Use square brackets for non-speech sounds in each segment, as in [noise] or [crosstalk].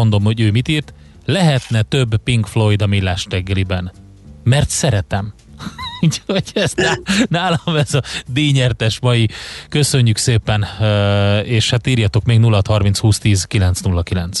mondom, hogy ő mit írt, lehetne több Pink Floyd a millás teggeliben. Mert szeretem. [laughs] Úgyhogy ez nálam ez a díjnyertes mai. Köszönjük szépen, és hát írjatok még 0 30 20 10 909.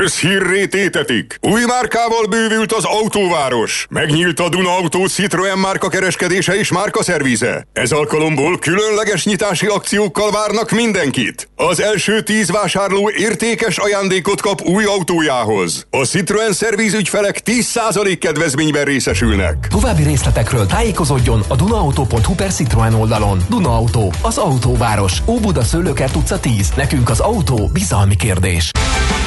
Közhírré tétetik! Új márkával bővült az autóváros. Megnyílt a Duna Autó Citroen márka kereskedése és márka szervize. Ez alkalomból különleges nyitási akciókkal várnak mindenkit. Az első tíz vásárló értékes ajándékot kap új autójához. A Citroen szerviz ügyfelek 10% kedvezményben részesülnek. További részletekről tájékozódjon a dunaauto.hu per Citroen oldalon. Duna Auto, az autóváros. Óbuda Szőlőkert utca 10. Nekünk az autó bizalmi kérdés.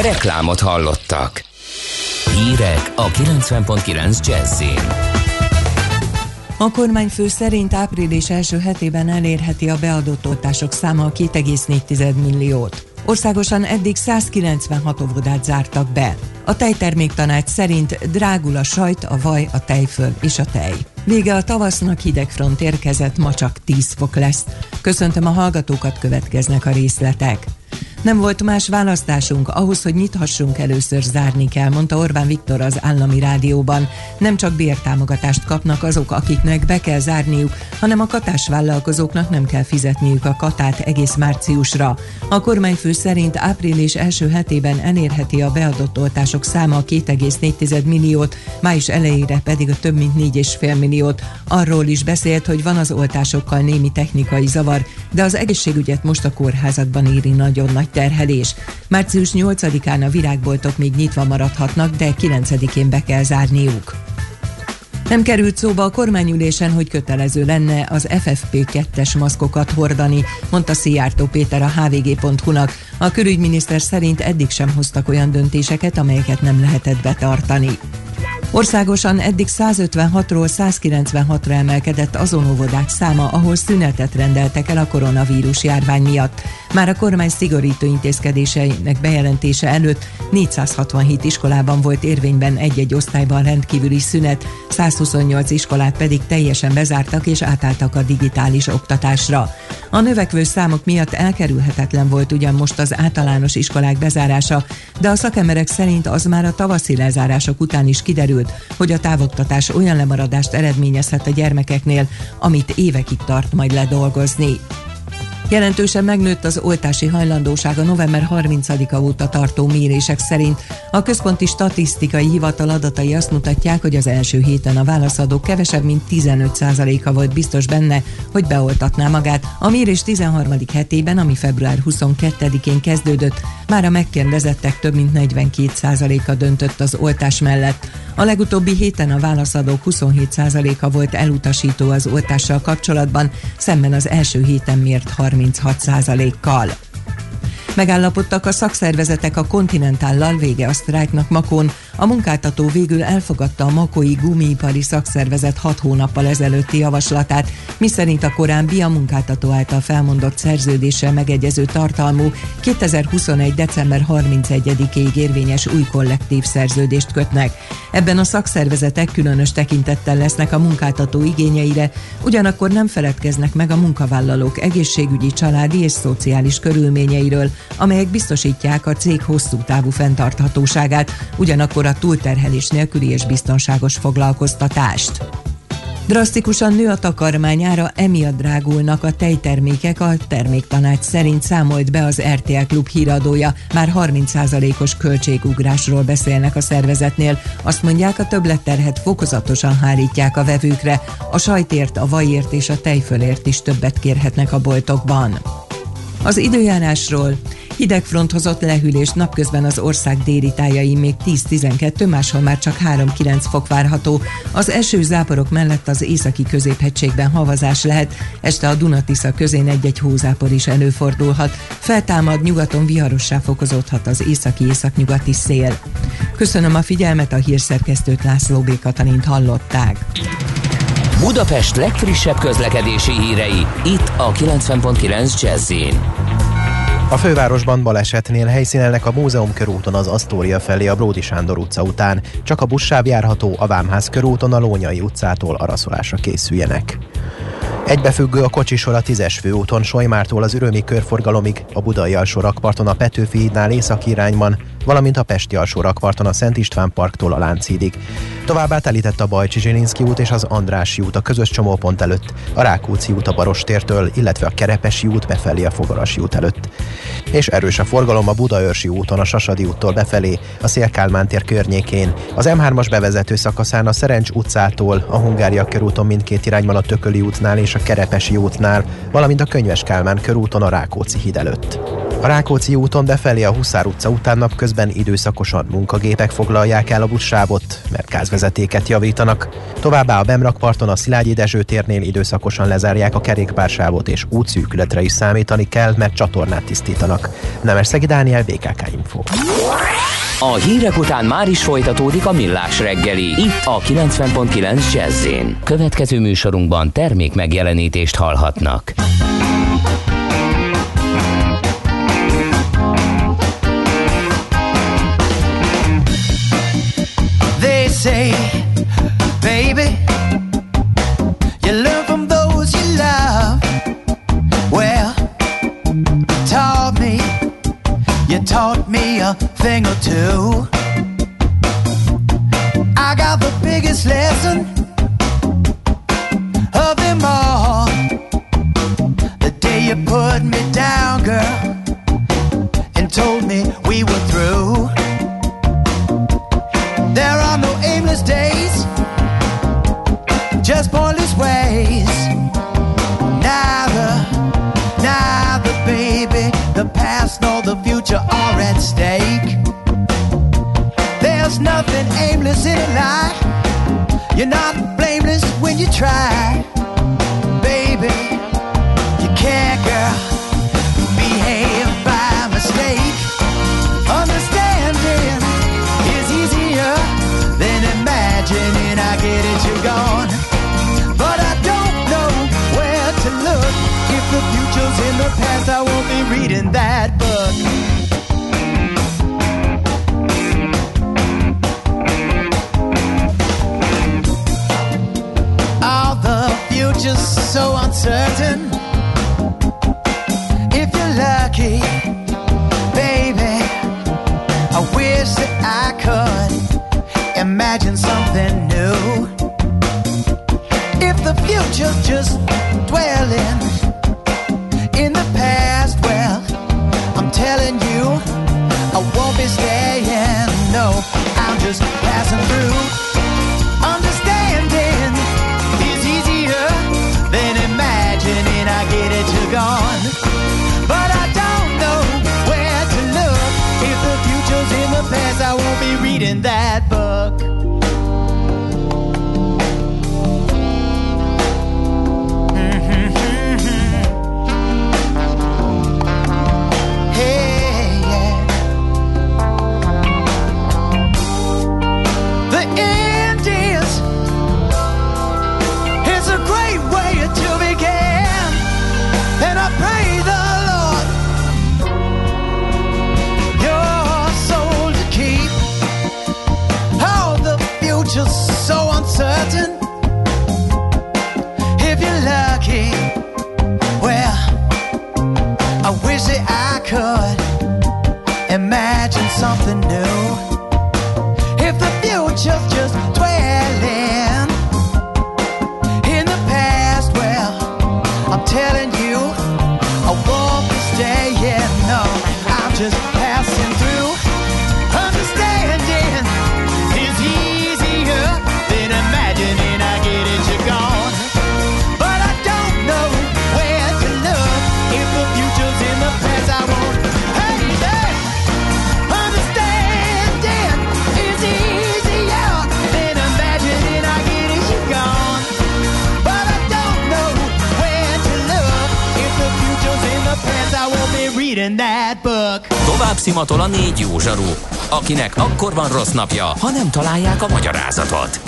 Reklámot hallottak. Hírek a 90.9 Jazzin. A kormányfő szerint április első hetében elérheti a beadott oltások száma a 2,4 milliót. Országosan eddig 196 óvodát zártak be. A tejterméktanács szerint drágul a sajt, a vaj, a tejföl és a tej. Vége a tavasznak hidegfront érkezett, ma csak 10 fok lesz. Köszöntöm a hallgatókat, következnek a részletek. Nem volt más választásunk, ahhoz, hogy nyithassunk, először zárni kell, mondta Orbán Viktor az állami rádióban. Nem csak bértámogatást kapnak azok, akiknek be kell zárniuk, hanem a katásvállalkozóknak nem kell fizetniük a katát egész márciusra. A kormányfő szerint április első hetében elérheti a beadott oltások száma 2,4 milliót, május elejére pedig a több mint 4,5 milliót. Arról is beszélt, hogy van az oltásokkal némi technikai zavar, de az egészségügyet most a kórházakban éri nagyon nagy terhelés. Március 8-án a virágboltok még nyitva maradhatnak, de 9-én be kell zárniuk. Nem került szóba a kormányülésen, hogy kötelező lenne az FFP2-es maszkokat hordani, mondta Szijjártó Péter a hvg.hu-nak. A külügyminiszter szerint eddig sem hoztak olyan döntéseket, amelyeket nem lehetett betartani. Országosan eddig 156-ról 196-ra emelkedett azon óvodák száma, ahol szünetet rendeltek el a koronavírus járvány miatt. Már a kormány szigorító intézkedéseinek bejelentése előtt 467 iskolában volt érvényben egy-egy osztályban rendkívüli szünet, 128 iskolát pedig teljesen bezártak és átálltak a digitális oktatásra. A növekvő számok miatt elkerülhetetlen volt ugyan most az általános iskolák bezárása, de a szakemberek szerint az már a tavaszi lezárások után is kiderült, hogy a távoktatás olyan lemaradást eredményezhet a gyermekeknél, amit évekig tart majd ledolgozni. Jelentősen megnőtt az oltási hajlandóság a november 30-a óta tartó mérések szerint. A Központi Statisztikai Hivatal adatai azt mutatják, hogy az első héten a válaszadók kevesebb, mint 15%-a volt biztos benne, hogy beoltatná magát. A mérés 13. hetében, ami február 22-én kezdődött, már a megkérdezettek több mint 42%-a döntött az oltás mellett. A legutóbbi héten a válaszadók 27%-a volt elutasító az oltással kapcsolatban, szemben az első héten mért 36%-kal. Megállapodtak a szakszervezetek a Kontinentállal vége a sztrájknak Makón. A munkáltató végül elfogadta a Makói Gumiipari Szakszervezet hat hónappal ezelőtti javaslatát, miszerint a korábbi a munkáltató által felmondott szerződéssel megegyező tartalmú 2021. december 31-ig érvényes új kollektív szerződést kötnek. Ebben a szakszervezetek különös tekintettel lesznek a munkáltató igényeire, ugyanakkor nem feledkeznek meg a munkavállalók egészségügyi, családi és szociális körülményeiről, amelyek biztosítják a cég hosszú távú fenntarthatóságát, ugyanakkor a túlterhelés nélküli és biztonságos foglalkoztatást. Drasztikusan nő a takarmányára, emiatt drágulnak a tejtermékek, a terméktanács szerint számolt be az RTL Klub híradója. Már 30%-os költségugrásról beszélnek a szervezetnél. Azt mondják, a többletterhet fokozatosan hárítják a vevőkre. A sajtért, a vajért és a tejfölért is többet kérhetnek a boltokban. Az időjárásról Hidegfront hozott lehűlés napközben az ország déli tájain még 10-12, máshol már csak 3-9 fok várható. Az eső záporok mellett az északi középhegységben havazás lehet, este a Dunatisza közén egy-egy hózápor is előfordulhat. Feltámad, nyugaton viharossá fokozódhat az északi-északnyugati szél. Köszönöm a figyelmet, a hírszerkesztőt László B. Katalint hallották. Budapest legfrissebb közlekedési hírei, itt a 90.9 jazz a fővárosban balesetnél helyszínelnek a Múzeum körúton az Asztória felé a Bródi Sándor utca után. Csak a buszsáv járható a Vámház körúton a Lónyai utcától araszolásra készüljenek. Egybefüggő a kocsisor a 10-es főúton Solymártól az Ürömi körforgalomig, a Budai alsó rakparton a Petőfi hídnál északi irányban, valamint a Pesti alsó rakparton a Szent István parktól a Lánchídig. Továbbá telített a Bajcsi Zsilinszki út és az Andrási út a közös csomópont előtt, a Rákóczi út a Barostértől, illetve a Kerepesi út befelé a Fogarasi út előtt. És erős a forgalom a Budaörsi úton a Sasadi úttól befelé, a Szélkálmán tér környékén, az M3-as bevezető szakaszán a Szerencs utcától, a Hungária körúton mindkét irányban a Tököli útnál és a Kerepesi útnál, valamint a Könyves Kálmán körúton a Rákóczi híd előtt. A Rákóczi úton befelé a Huszár utca után napközben időszakosan munkagépek foglalják el a buszsávot, mert gázvezetéket javítanak. Továbbá a Bemrakparton a Szilágyi Dezső térnél időszakosan lezárják a kerékpársávot, és útszűkületre is számítani kell, mert csatornát tisztítanak. Nemes Dániel, BKK Info. A hírek után már is folytatódik a millás reggeli, itt a 90.9 jazz Következő műsorunkban termék megjelenítést hallhatnak. Taught me a thing or two. I got the biggest lesson of them all. The day you put me down, girl, and told me we were through. There are no aimless days, just pointless ways. Neither, neither, baby, the past nor the future are at stake. There's nothing aimless in life. You're not blameless when you try, baby. You can't, girl, behave by mistake. Understanding is easier than imagining I get it, you're gone. But I don't know where to look. If the future's in the past, I won't be reading that book. certain akinek akkor van rossz napja, ha nem találják a magyarázatot.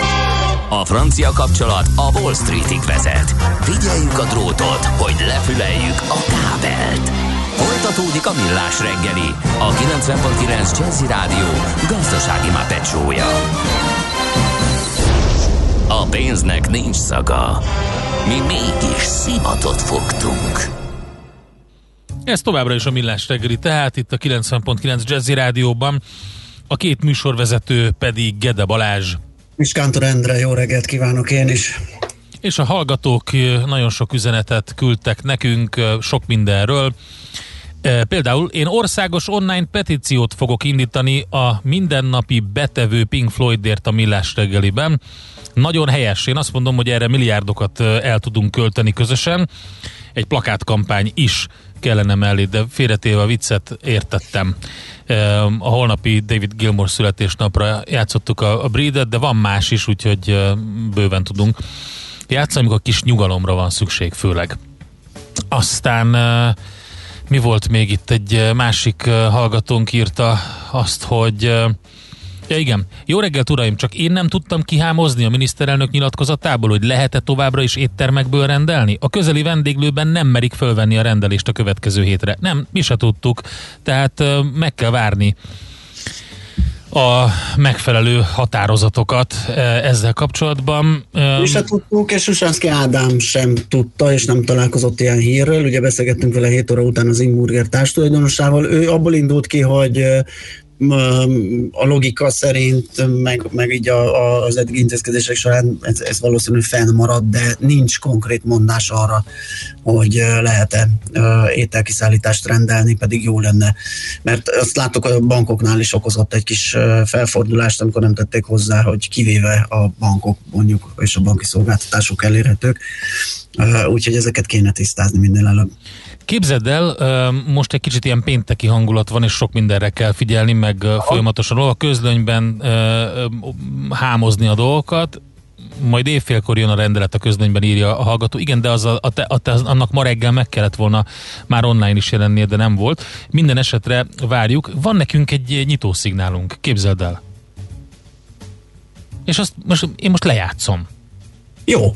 A francia kapcsolat a Wall Streetig vezet. Figyeljük a drótot, hogy lefüleljük a kábelt. Folytatódik a millás reggeli, a 90.9 Jazzy Rádió gazdasági mapetsója. A pénznek nincs szaga. Mi mégis szimatot fogtunk. Ez továbbra is a Millás reggeli, tehát itt a 90.9 Jazzy Rádióban, a két műsorvezető pedig Gede Balázs, És Kántor Endre, jó reggelt kívánok én is. és a hallgatók nagyon sok üzenetet küldtek nekünk sok mindenről. Például én országos online petíciót fogok indítani a mindennapi betevő Pink Floydért a Millás reggeliben. Nagyon helyes. Én azt mondom, hogy erre milliárdokat el tudunk költeni közösen. Egy plakátkampány is kellene mellé, de félretéve a viccet értettem. A holnapi David Gilmore születésnapra játszottuk a, a Breedet, de van más is, úgyhogy bőven tudunk játszani, amikor kis nyugalomra van szükség főleg. Aztán mi volt még itt? Egy másik hallgatónk írta azt, hogy Ja igen, jó reggelt uraim, csak én nem tudtam kihámozni a miniszterelnök nyilatkozatából, hogy lehet-e továbbra is éttermekből rendelni? A közeli vendéglőben nem merik fölvenni a rendelést a következő hétre. Nem, mi se tudtuk, tehát meg kell várni a megfelelő határozatokat ezzel kapcsolatban. Mi se tudtuk, és Susanszki Ádám sem tudta, és nem találkozott ilyen hírről. Ugye beszélgettünk vele 7 óra után az Ingburger társtulajdonosával. Ő abból indult ki, hogy a logika szerint, meg, meg így a, a, az eddig intézkedések során ez, ez valószínűleg fennmarad, de nincs konkrét mondás arra, hogy lehet-e ételkiszállítást rendelni, pedig jó lenne. Mert azt láttuk, a bankoknál is okozott egy kis felfordulást, amikor nem tették hozzá, hogy kivéve a bankok mondjuk, és a banki szolgáltatások elérhetők. Úgyhogy ezeket kéne tisztázni minél előbb. Képzeld el, most egy kicsit ilyen pénteki hangulat van, és sok mindenre kell figyelni, meg folyamatosan a közlönyben hámozni a dolgokat, majd évfélkor jön a rendelet a közlönyben írja a hallgató. Igen, de az a, a te, a te, annak ma reggel meg kellett volna már online is jelennie, de nem volt. Minden esetre várjuk. Van nekünk egy nyitószignálunk, képzeld el. És azt most, én most lejátszom. Jó,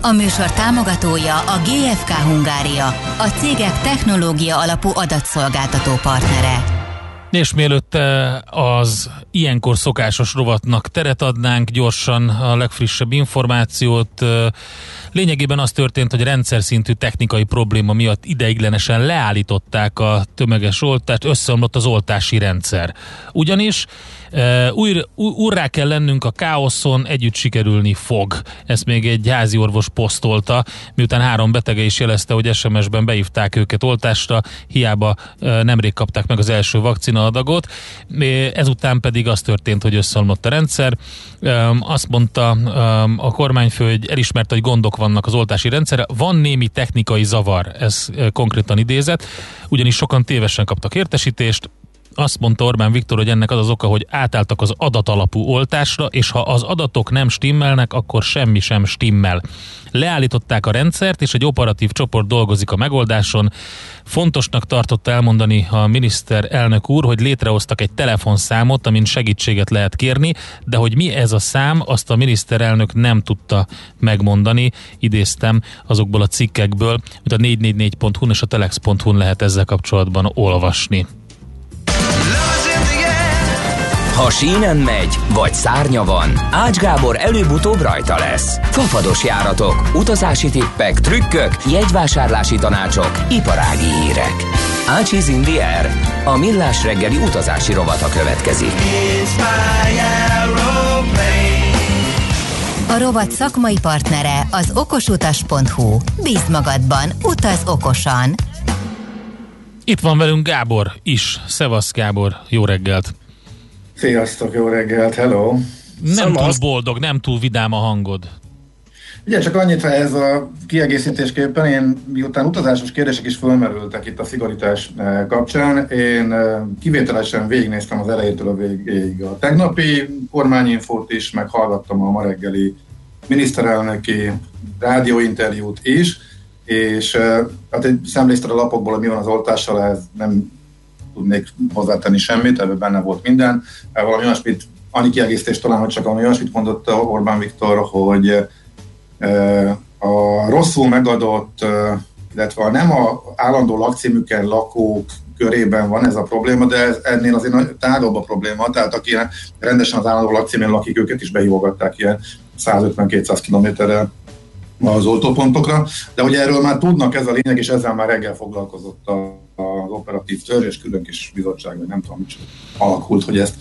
A műsor támogatója a GFK Hungária, a cégek technológia alapú adatszolgáltató partnere. És mielőtt eh, az ilyenkor szokásos rovatnak teret adnánk, gyorsan a legfrissebb információt. eh, Lényegében az történt, hogy rendszer szintű technikai probléma miatt ideiglenesen leállították a tömeges oltást, összeomlott az oltási rendszer. Ugyanis újra, úrrá kell lennünk a káoszon, együtt sikerülni fog. Ezt még egy házi orvos posztolta, miután három betege is jelezte, hogy SMS-ben beívták őket oltásra, hiába nemrég kapták meg az első vakcinaadagot. Ezután pedig az történt, hogy összeomlott a rendszer. Azt mondta a kormányfő, hogy elismerte, hogy gondok vannak az oltási rendszerre. Van némi technikai zavar, ez konkrétan idézet, ugyanis sokan tévesen kaptak értesítést, azt mondta Orbán Viktor, hogy ennek az az oka, hogy átálltak az adatalapú oltásra, és ha az adatok nem stimmelnek, akkor semmi sem stimmel. Leállították a rendszert, és egy operatív csoport dolgozik a megoldáson. Fontosnak tartotta elmondani a miniszter elnök úr, hogy létrehoztak egy telefonszámot, amin segítséget lehet kérni, de hogy mi ez a szám, azt a miniszterelnök nem tudta megmondani. Idéztem azokból a cikkekből, amit a 444.hu és a telex.hu lehet ezzel kapcsolatban olvasni. Ha sínen megy, vagy szárnya van, Ács Gábor előbb-utóbb rajta lesz. Fafados járatok, utazási tippek, trükkök, jegyvásárlási tanácsok, iparági hírek. Ácsiz in the air. A millás reggeli utazási rovata következik. A rovat szakmai partnere az okosutas.hu. Bíz magadban, utaz okosan! Itt van velünk Gábor is. Szevasz Gábor, jó reggelt! Sziasztok, jó reggelt, hello! Nem Szavasz. túl boldog, nem túl vidám a hangod. Ugye csak annyit ez a kiegészítésképpen, én miután utazásos kérdések is fölmerültek itt a szigorítás eh, kapcsán, én eh, kivételesen végignéztem az elejétől a végéig a tegnapi kormányinfót is, meg hallgattam a ma reggeli miniszterelnöki rádióinterjút is, és eh, hát egy szemlézted a lapokból, hogy mi van az oltással, ez nem tudnék hozzátenni semmit, ebben benne volt minden. Eh, Valami olyasmit, annyi kiegészítés talán, hogy csak valami olyasmit mondott Orbán Viktor, hogy eh, a rosszul megadott, eh, illetve a nem a állandó lakcíműken lakók körében van ez a probléma, de ez ennél azért tágabb a probléma, tehát aki rendesen az állandó lakcímén lakik, őket is behívogatták ilyen 150-200 kilométerrel az oltópontokra, de ugye erről már tudnak, ez a lényeg, és ezzel már reggel foglalkozott a- az operatív törzs, és külön kis bizottság, vagy nem tudom, micsoda alakult, hogy ezt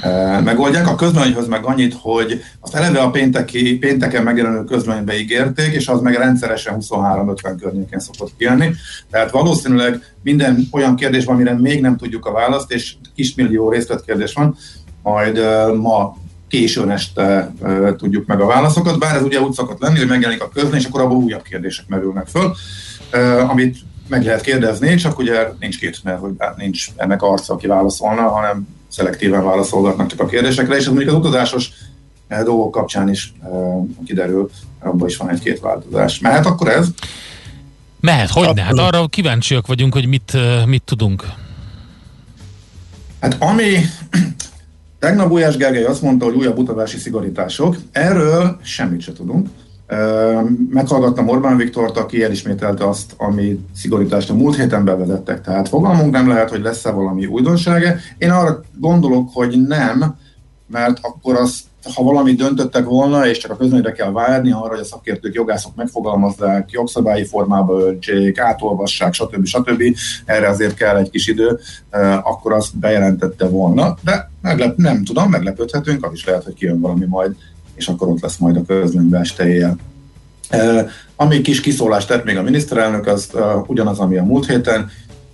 e, megoldják. A közleményhöz meg annyit, hogy azt eleve a pénteki, pénteken megjelenő közleménybe ígérték, és az meg rendszeresen 23-50 környékén szokott kijönni. Tehát valószínűleg minden olyan kérdés van, amire még nem tudjuk a választ, és kismillió részletkérdés van, majd e, ma későn este e, tudjuk meg a válaszokat, bár ez ugye úgy szokott lenni, hogy megjelenik a közlemény, és akkor abból újabb kérdések merülnek föl, amit meg lehet kérdezni, csak ugye nincs két, mert hogy hát nincs ennek arca, aki válaszolna, hanem szelektíven válaszolgatnak csak a kérdésekre, és ez mondjuk az utazásos eh, dolgok kapcsán is eh, kiderül, abban is van egy-két változás. Mehet akkor ez? Mehet, hogy ne? Hát arra kíváncsiak vagyunk, hogy mit, eh, mit tudunk. Hát ami [clears throat] tegnap Gulyás Gergely azt mondta, hogy újabb utazási szigorítások, erről semmit se tudunk. Meghallgattam Orbán Viktort, aki elismételte azt, ami szigorítást a múlt héten bevezettek. Tehát fogalmunk nem lehet, hogy lesz-e valami újdonsága. Én arra gondolok, hogy nem, mert akkor az, ha valamit döntöttek volna, és csak a közményre kell várni arra, hogy a szakértők, jogászok megfogalmazzák, jogszabályi formába öltsék, átolvassák, stb. stb. Erre azért kell egy kis idő, akkor azt bejelentette volna. De meglep, nem tudom, meglepődhetünk, az is lehet, hogy kijön valami majd, és akkor ott lesz majd a közlönybe este éjjel. Ami kis kiszólást tett még a miniszterelnök, az ugyanaz, ami a múlt héten,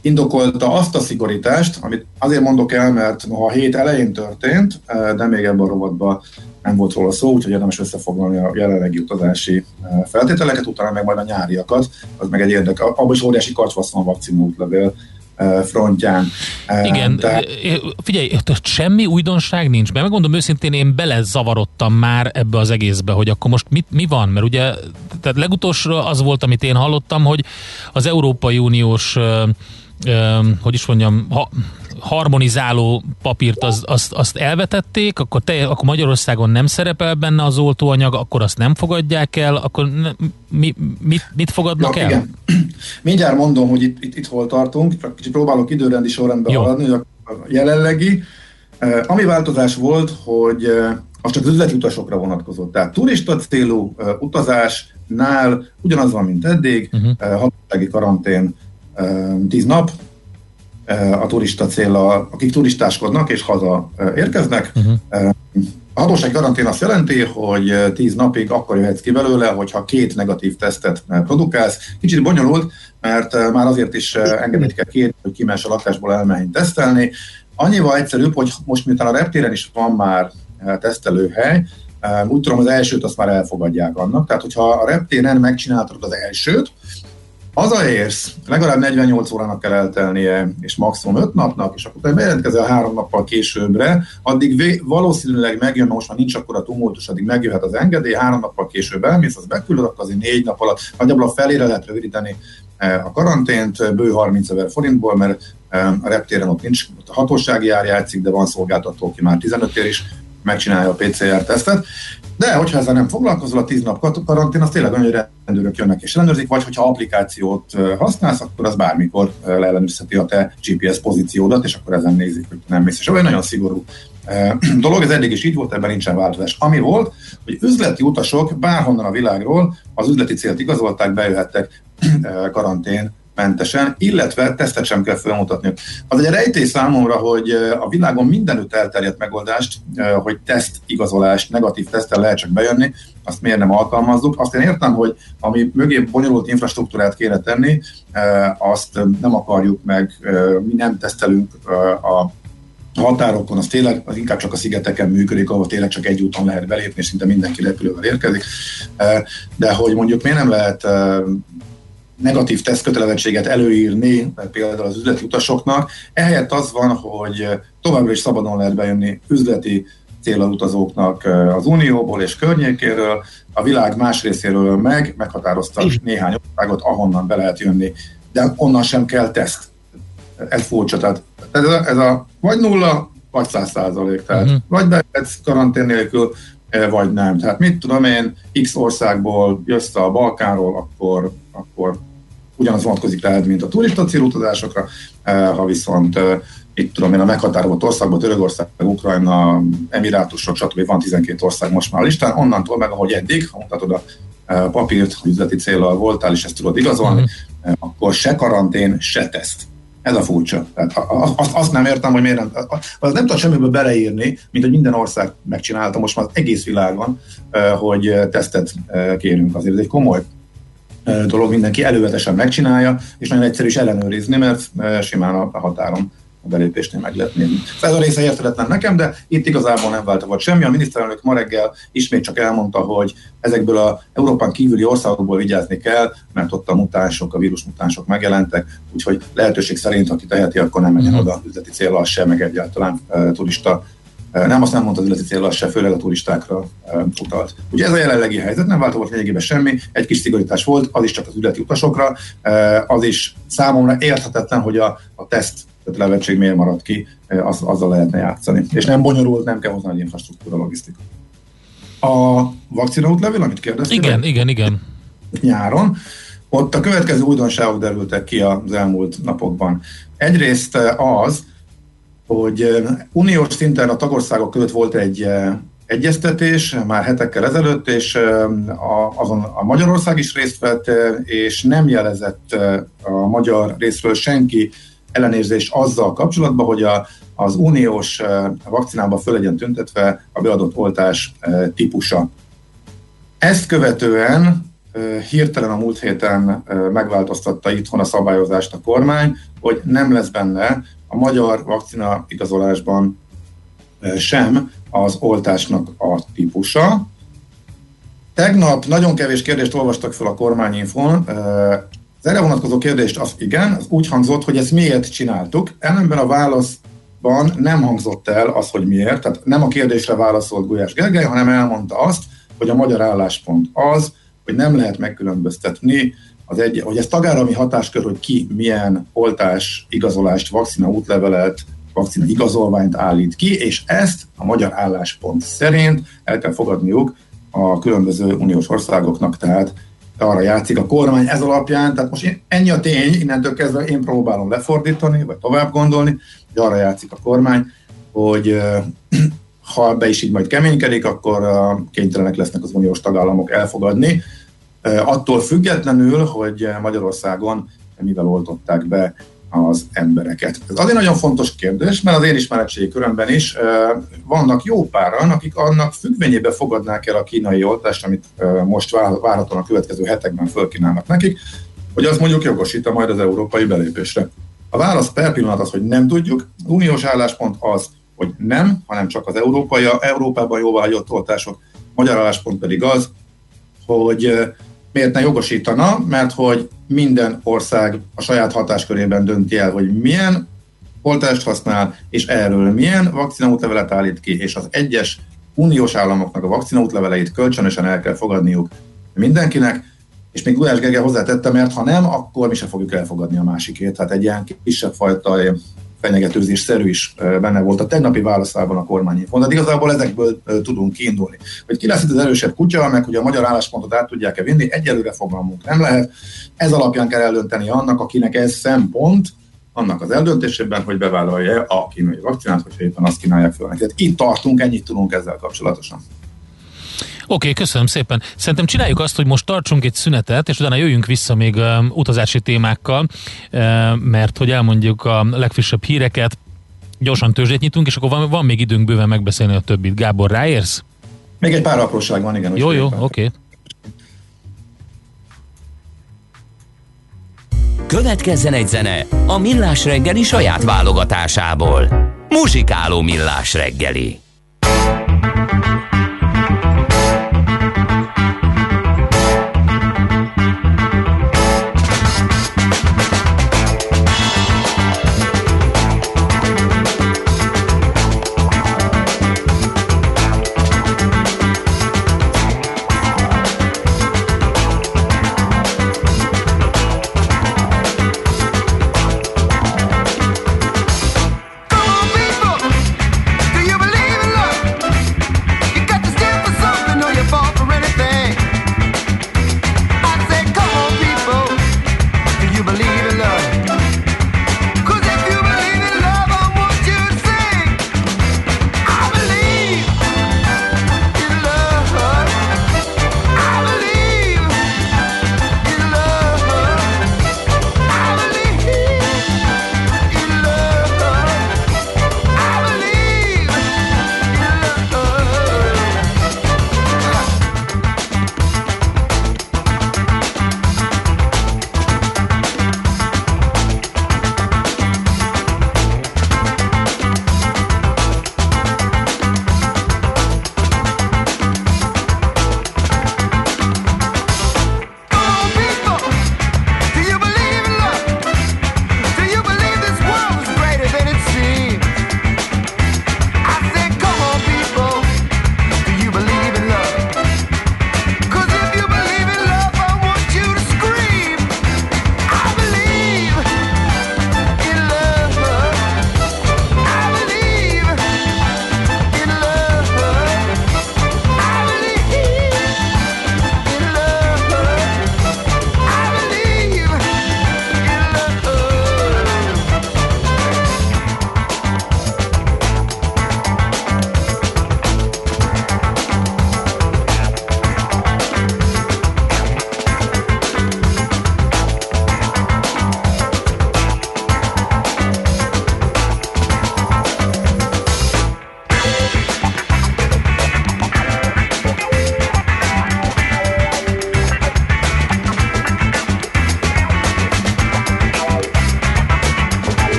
indokolta azt a szigorítást, amit azért mondok el, mert noha a hét elején történt, de még ebben a rovatban nem volt róla szó, úgyhogy érdemes összefoglalni a jelenlegi utazási feltételeket, utána meg majd a nyáriakat, az meg egy érdekes, abban is óriási karcvasz van a vakcina útlevél frontján. Igen, de, figyelj, semmi újdonság nincs, mert megmondom őszintén, én belezavarodtam már ebbe az egészbe, hogy akkor most mit, mi van, mert ugye tehát legutolsóra az volt, amit én hallottam, hogy az Európai Uniós hogy is mondjam, ha, harmonizáló papírt az, azt, azt elvetették, akkor, te, akkor Magyarországon nem szerepel benne az oltóanyag, akkor azt nem fogadják el, akkor ne, mi, mit, mit fogadnak Ja, el? igen. [clears throat] Mindjárt mondom, hogy itt, itt, itt hol tartunk, csak kicsit próbálok időrendi sorrendben Jó. haladni, hogy a jelenlegi. Ami változás volt, hogy az csak az üzleti utasokra vonatkozott. Tehát turista célú utazásnál ugyanaz van, mint eddig, uh-huh. hatósági karantén eh, 10 nap, a turista cél, a, akik turistáskodnak és haza eh, érkeznek. Eh, A hatósági karantén azt jelenti, hogy eh, 10 napig akkor jöhetsz ki belőle, hogyha két negatív tesztet eh, produkálsz. Kicsit bonyolult, mert eh, már azért is eh, engedélyt kell kérni, hogy kimens a lakásból elmenjen tesztelni. Annyival egyszerűbb, hogy most miután a reptéren is van már eh, tesztelőhely, eh, úgy tudom, az elsőt azt már elfogadják annak. Tehát, hogyha a reptéren megcsináltad az elsőt, Hazaérsz, legalább 48 órának kell eltelnie, és maximum 5 napnak, és akkor te bejelentkezel három nappal későbbre, addig vé- valószínűleg megjön, most már nincs akkor a tumultus, addig megjöhet az engedély, három nappal később elmész, az beküldöd, akkor azért négy nap alatt nagyjából a felére lehet rövidíteni eh, a karantént bő 30 ezer forintból, mert eh, a reptéren ott nincs, ott a hatósági ár játszik, de van szolgáltató, aki már 15 ér is megcsinálja a PCR-tesztet. De hogyha ezzel nem foglalkozol, a 10 nap karantén, az tényleg olyan, rendőrök jönnek és ellenőrzik, vagy hogyha applikációt használsz, akkor az bármikor leellenőrizheti a te GPS pozíciódat, és akkor ezen nézik, hogy nem mész. És olyan nagyon szigorú [clears throat] dolog, ez eddig is így volt, ebben nincsen változás. Ami volt, hogy üzleti utasok bárhonnan a világról az üzleti célt igazolták, bejöhettek karantén mentesen, illetve tesztet sem kell felmutatniuk. Az egy rejtély számomra, hogy ö, a világon mindenütt elterjedt megoldást, ö, hogy teszt igazolást, negatív tesztel lehet csak bejönni, azt miért nem alkalmazzuk. Azt én értem, hogy ami mögé bonyolult infrastruktúrát kéne tenni, ö, azt nem akarjuk meg, mi nem tesztelünk a határokon, az tényleg az inkább csak a szigeteken működik, ahol tényleg csak egy úton lehet belépni, és szinte mindenki repülővel érkezik. De hogy mondjuk miért nem lehet negatív tesztkötelezettséget előírni, például az üzleti utasoknak, ehelyett az van, hogy továbbra is szabadon lehet bejönni üzleti célral utazóknak e, az Unióból és környékéről, a világ más részéről meg meghatároztak néhány országot, ahonnan be lehet jönni, de onnan sem kell teszt. Ez furcsa, tehát ez a, ez a vagy nulla, vagy száz százalék, tehát uh-huh. vagy bejöhetsz karantén nélkül, eh, vagy nem. Tehát mit tudom én, X országból jössz a Balkánról, akkor, akkor ugyanaz vonatkozik rád, mint a turista célutazásokra, eh, ha viszont eh, itt tudom én a meghatározott országban, Törökország, Ukrajna, Emirátusok, stb. van 12 ország most már a listán, onnantól meg, ahogy eddig, ha mutatod a papírt, hogy üzleti céllal voltál, és ezt tudod igazolni, uh-huh. akkor se karantén, se teszt. Ez a furcsa. Tehát azt, azt nem értem, hogy miért nem. Az nem tud semmiből beleírni, mint hogy minden ország megcsinálta most már az egész világon, hogy tesztet kérünk. Azért ez egy komoly dolog, mindenki előzetesen megcsinálja, és nagyon egyszerű is ellenőrizni, mert simán a határon a belépésnél meg lehet nézni. Szóval Ez a része érthetetlen nekem, de itt igazából nem változott semmi. A miniszterelnök ma reggel ismét csak elmondta, hogy ezekből a Európán kívüli országokból vigyázni kell, mert ott a mutánsok, a vírusmutánsok megjelentek, úgyhogy lehetőség szerint, aki teheti, akkor nem menjen oda üzleti célral se, meg egyáltalán e, turista e, nem azt nem mondta az üzleti célral se, főleg a turistákra e, utalt. Ugye ez a jelenlegi helyzet, nem változott lényegében semmi, egy kis szigorítás volt, az is csak az üzleti utasokra, e, az is számomra érthetetlen, hogy a, a teszt kötelezettség miért maradt ki, e, az, azzal lehetne játszani. És nem bonyolult, nem kell hozni egy infrastruktúra, logisztika. A vakcina útlevél, amit kérdeztél? Igen, igen, igen. nyáron. Ott a következő újdonságok derültek ki az elmúlt napokban. Egyrészt eh, az, hogy eh, uniós szinten a tagországok között volt egy eh, egyeztetés már hetekkel ezelőtt, és eh, a, azon a Magyarország is részt vett, eh, és nem jelezett eh, a magyar részről senki ellenérzést azzal kapcsolatban, hogy a, az uniós vakcinában föl legyen tüntetve a beadott oltás típusa. Ezt követően hirtelen a múlt héten megváltoztatta itthon a szabályozást a kormány, hogy nem lesz benne a magyar vakcina igazolásban sem az oltásnak a típusa. Tegnap nagyon kevés kérdést olvastak fel a kormányinfon. Az erre vonatkozó kérdést az igen, az úgy hangzott, hogy ezt miért csináltuk. Ellenben a válaszban nem hangzott el az, hogy miért. Tehát nem a kérdésre válaszolt Gulyás Gergely, hanem elmondta azt, hogy a magyar álláspont az, hogy nem lehet megkülönböztetni, az egy, hogy ez tagállami hatáskör, hogy ki milyen oltás, igazolást, vakcina útlevelet, vakcina igazolványt állít ki, és ezt a magyar álláspont szerint el kell fogadniuk a különböző uniós országoknak, tehát arra játszik a kormány ez alapján, tehát most ennyi a tény, innentől kezdve én próbálom lefordítani, vagy tovább gondolni, hogy arra játszik a kormány, hogy [clears throat] ha be is így majd keménykedik, akkor kénytelenek lesznek az uniós tagállamok elfogadni, attól függetlenül, hogy Magyarországon mivel oltották be az embereket. Ez azért nagyon fontos kérdés, mert az én ismeretségi körömben is vannak jó páran, akik annak függvényében fogadnák el a kínai oltást, amit most vár- várhatóan a következő hetekben fölkínálnak nekik, hogy az mondjuk jogosít majd az európai belépésre. A válasz per pillanat az, hogy nem tudjuk. Az uniós álláspont az, hogy nem, hanem csak az európai, Európában jóváhagyott oltások. Magyar álláspont pedig az, hogy miért ne jogosítana, mert hogy minden ország a saját hatáskörében dönti el, hogy milyen oltást használ, és erről milyen vakcinaútlevelet állít ki, és az egyes uniós államoknak a vakcinaútleveleit kölcsönösen el kell fogadniuk mindenkinek, és még Gulyás Gergely hozzátette, mert ha nem, akkor mi sem fogjuk elfogadni a másikét. Hát egy ilyen kisebb fajta fenyegetőzésszerű is benne volt a tegnapi válaszában a kormányinfon. De igazából ezekből tudunk kiindulni. Hogy ki lesz itt az erősebb kutya, meg hogy a magyar álláspontot át tudják-e vinni, egyelőre fogalmunk nem lehet. Ez alapján kell eldönteni annak, akinek ez szempont, annak az eldöntésében, hogy bevállalja a kínai vakcinát, hogyha éppen azt kínálják föl. Tehát itt tartunk, ennyit tudunk ezzel kapcsolatosan. Oké, okay, köszönöm szépen. Szerintem csináljuk azt, hogy most tartsunk egy szünetet, és utána jöjjünk vissza még um, utazási témákkal, uh, mert hogy elmondjuk a legfrissebb híreket, gyorsan tőzsdét nyitunk, és akkor van, van még időnk bőven megbeszélni a többit. Gábor, ráérsz? Még egy pár apróság van, igen. Jó, jó, oké. Okay. Következzen egy zene a Millás reggeli saját válogatásából. Muzsikáló Millás reggeli.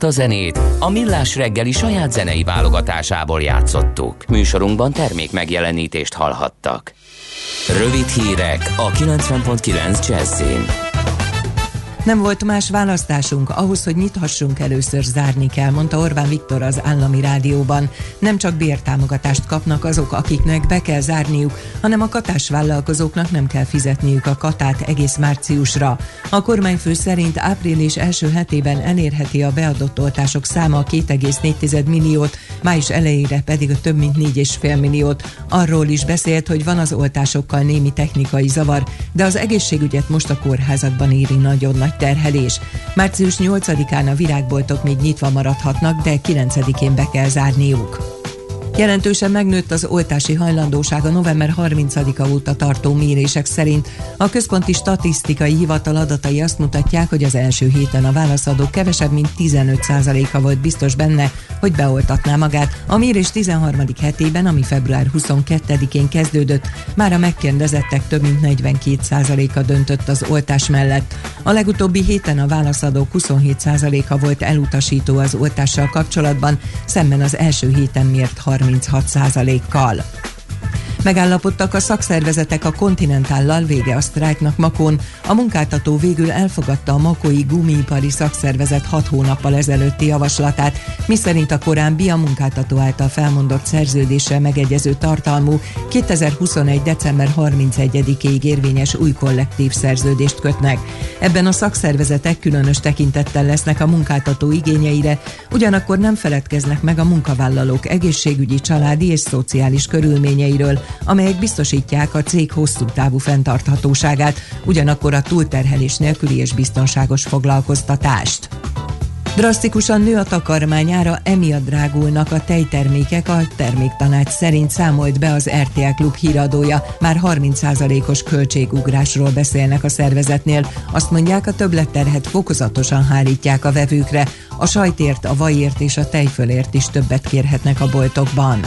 Ezt a zenét a Millás reggeli saját zenei válogatásából játszottuk. Műsorunkban termék megjelenítést hallhattak. Rövid hírek a 90.9 Jazzin. Nem volt más választásunk, ahhoz, hogy nyithassunk először zárni kell, mondta Orbán Viktor az állami rádióban. Nem csak bértámogatást kapnak azok, akiknek be kell zárniuk, hanem a katásvállalkozóknak nem kell fizetniük a katát egész márciusra. A kormányfő szerint április első hetében elérheti a beadott oltások száma 2,4 milliót, május elejére pedig a több mint 4,5 milliót. Arról is beszélt, hogy van az oltásokkal némi technikai zavar, de az egészségügyet most a kórházakban éri nagyon nagy terhelés. Március 8-án a virágboltok még nyitva maradhatnak, de 9-én be kell zárniuk. Jelentősen megnőtt az oltási hajlandóság a november 30-a óta tartó mérések szerint. A Központi Statisztikai Hivatal adatai azt mutatják, hogy az első héten a válaszadók kevesebb, mint 15%-a volt biztos benne, hogy beoltatná magát. A mérés 13. hetében, ami február 22-én kezdődött, már a megkérdezettek több mint 42%-a döntött az oltás mellett. A legutóbbi héten a válaszadók 27%-a volt elutasító az oltással kapcsolatban, szemben az első héten mért 36%-kal. Megállapodtak a szakszervezetek a Continentállal vége a sztrájknak Makón. A munkáltató végül elfogadta a Makói Gumiipari Szakszervezet hat hónappal ezelőtti javaslatát, miszerint a korábbi a munkáltató által felmondott szerződésre megegyező tartalmú 2021. december 31-ig érvényes új kollektív szerződést kötnek. Ebben a szakszervezetek különös tekintettel lesznek a munkáltató igényeire, ugyanakkor nem feledkeznek meg a munkavállalók egészségügyi, családi és szociális körülményeiről, amelyek biztosítják a cég hosszú távú fenntarthatóságát, ugyanakkor a túlterhelés nélküli és biztonságos foglalkoztatást. Drasztikusan nő a takarmányára, emiatt drágulnak a tejtermékek, a terméktanács szerint számolt be az RTL Klub híradója. Már 30%-os költségugrásról beszélnek a szervezetnél. Azt mondják, a többletterhet fokozatosan hárítják a vevőkre. A sajtért, a vajért és a tejfölért is többet kérhetnek a boltokban.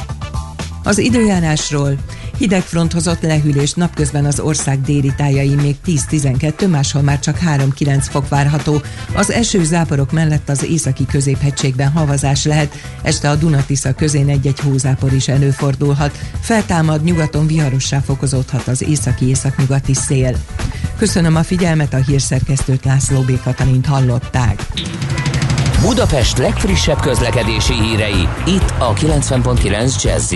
Az időjárásról hidegfront hozott lehűlés napközben az ország déli tájai még 10-12, máshol már csak 3-9 fok várható. Az eső záporok mellett az északi középhegységben havazás lehet, este a Dunatisza közén egy-egy hózápor is előfordulhat. Feltámad, nyugaton viharossá fokozódhat az északi-északnyugati szél. Köszönöm a figyelmet, a hírszerkesztőt László B. Katalint hallották. Budapest legfrissebb közlekedési hírei, itt a 90.9 jazz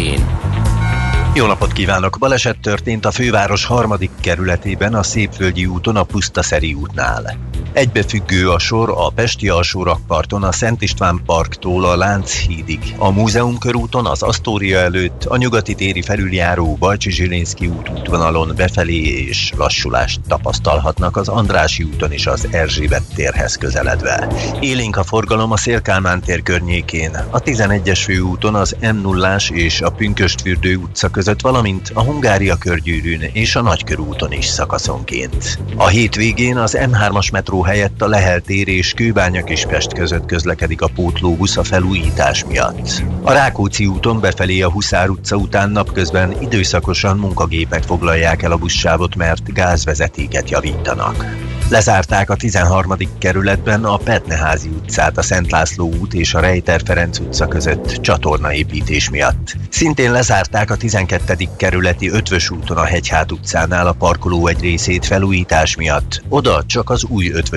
jó napot kívánok! Baleset történt a főváros harmadik kerületében a Szépvölgyi úton a Pusztaszeri útnál. Egybefüggő a sor a Pesti alsórakparton a Szent István parktól a Lánchídig, a Múzeum körúton az Asztória előtt, a nyugati téri felüljáró Bajcsi Zsilinszki út útvonalon befelé és lassulást tapasztalhatnak az Andrási úton is az Erzsébet térhez közeledve. Élénk a forgalom a Szélkálmán tér környékén, a 11-es főúton az m 0 és a Pünköstfürdő utca között, valamint a Hungária körgyűrűn és a Nagykörúton is szakaszonként. A hétvégén az M3-as metró helyett a Lehel tér és Kőbánya Kispest között közlekedik a pótlóbusz a felújítás miatt. A Rákóczi úton befelé a Huszár utca után napközben időszakosan munkagépek foglalják el a buszsávot, mert gázvezetéket javítanak. Lezárták a 13. kerületben a Petneházi utcát, a Szent László út és a Rejter Ferenc utca között csatornaépítés miatt. Szintén lezárták a 12. kerületi Ötvös úton a Hegyhát utcánál a parkoló egy részét felújítás miatt. Oda csak az új Ötvös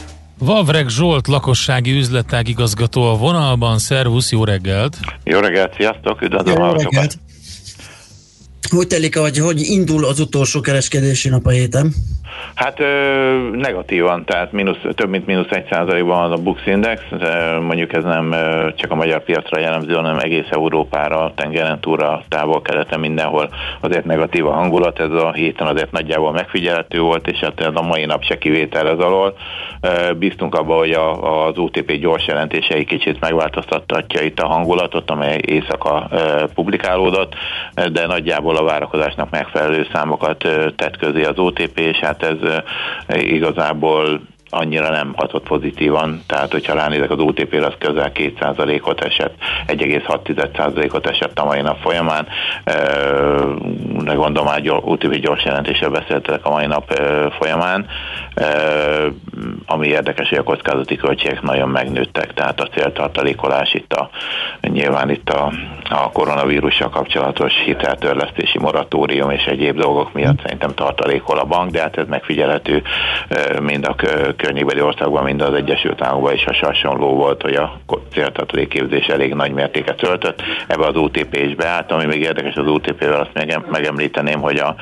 Vavreg Zsolt lakossági üzletág igazgató a vonalban. Szervusz, jó reggelt! Jó reggelt, sziasztok, üdvözlöm a reggelt. Hogy telik, hogy hogy indul az utolsó kereskedési nap a héten? Hát ö, negatívan, tehát mínusz, több mint mínusz egy százalékban a Bux Index, mondjuk ez nem csak a magyar piacra jellemző, hanem egész Európára, tengeren túlra, távol-keleten mindenhol azért negatív a hangulat, ez a héten azért nagyjából megfigyelhető volt, és hát a mai nap se kivétel ez alól. Bíztunk abba, hogy a, az OTP gyors jelentései kicsit megváltoztatja itt a hangulatot, amely éjszaka publikálódott, de nagyjából a várakozásnak megfelelő számokat tett közé az OTP, és hát ez igazából annyira nem hatott pozitívan, tehát hogyha ránézek az OTP-re, az közel 2%-ot esett, 1,6%-ot esett a mai nap folyamán, de gondolom már OTP gyors jelentéssel beszéltek a mai nap folyamán, ami érdekes, hogy a kockázati költségek nagyon megnőttek, tehát a céltartalékolás itt a, nyilván itt a, a koronavírussal kapcsolatos hiteltörlesztési moratórium és egyéb dolgok miatt szerintem tartalékol a bank, de hát ez megfigyelhető mind a környékbeli országban, mind az Egyesült Államokban is hasonló volt, hogy a céltartalékképzés elég nagy mértéket töltött. Ebbe az OTP is beállt, ami még érdekes az OTP-vel, azt megemlíteném, hogy a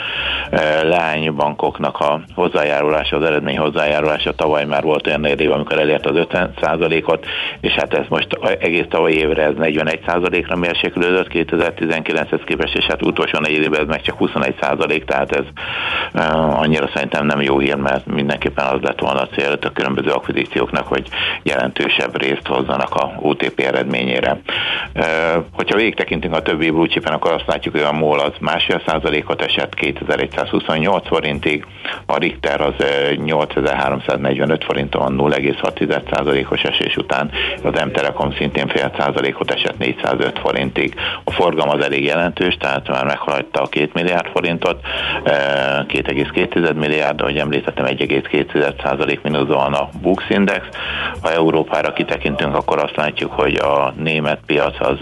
leánybankoknak a hozzájárulása, az eredmény hozzájárulása tavaly már volt olyan év, amikor elért az 50%-ot, és hát ez most egész tavalyi évre ez 41%-ra mérséklődött 2019-hez képest, és hát utolsó négy évben ez meg csak 21%, tehát ez annyira szerintem nem jó hír, mert mindenképpen az lett volna a cél a különböző akvizícióknak, hogy jelentősebb részt hozzanak a OTP eredményére. Hogyha végig tekintünk a többi blue akkor azt látjuk, hogy a MOL az másfél százalékot esett 2128 forintig, a Richter az 8345 forinton 0,6%-os esés után, az M-Telekom szintén fél százalékot esett 405 forintig. A forgalom az elég jelentős, tehát már meghaladta a 2 milliárd forintot, 2,2 milliárd, ahogy említettem, 1,2 mínuszban a Bux Index. Ha Európára kitekintünk, akkor azt látjuk, hogy a német piac az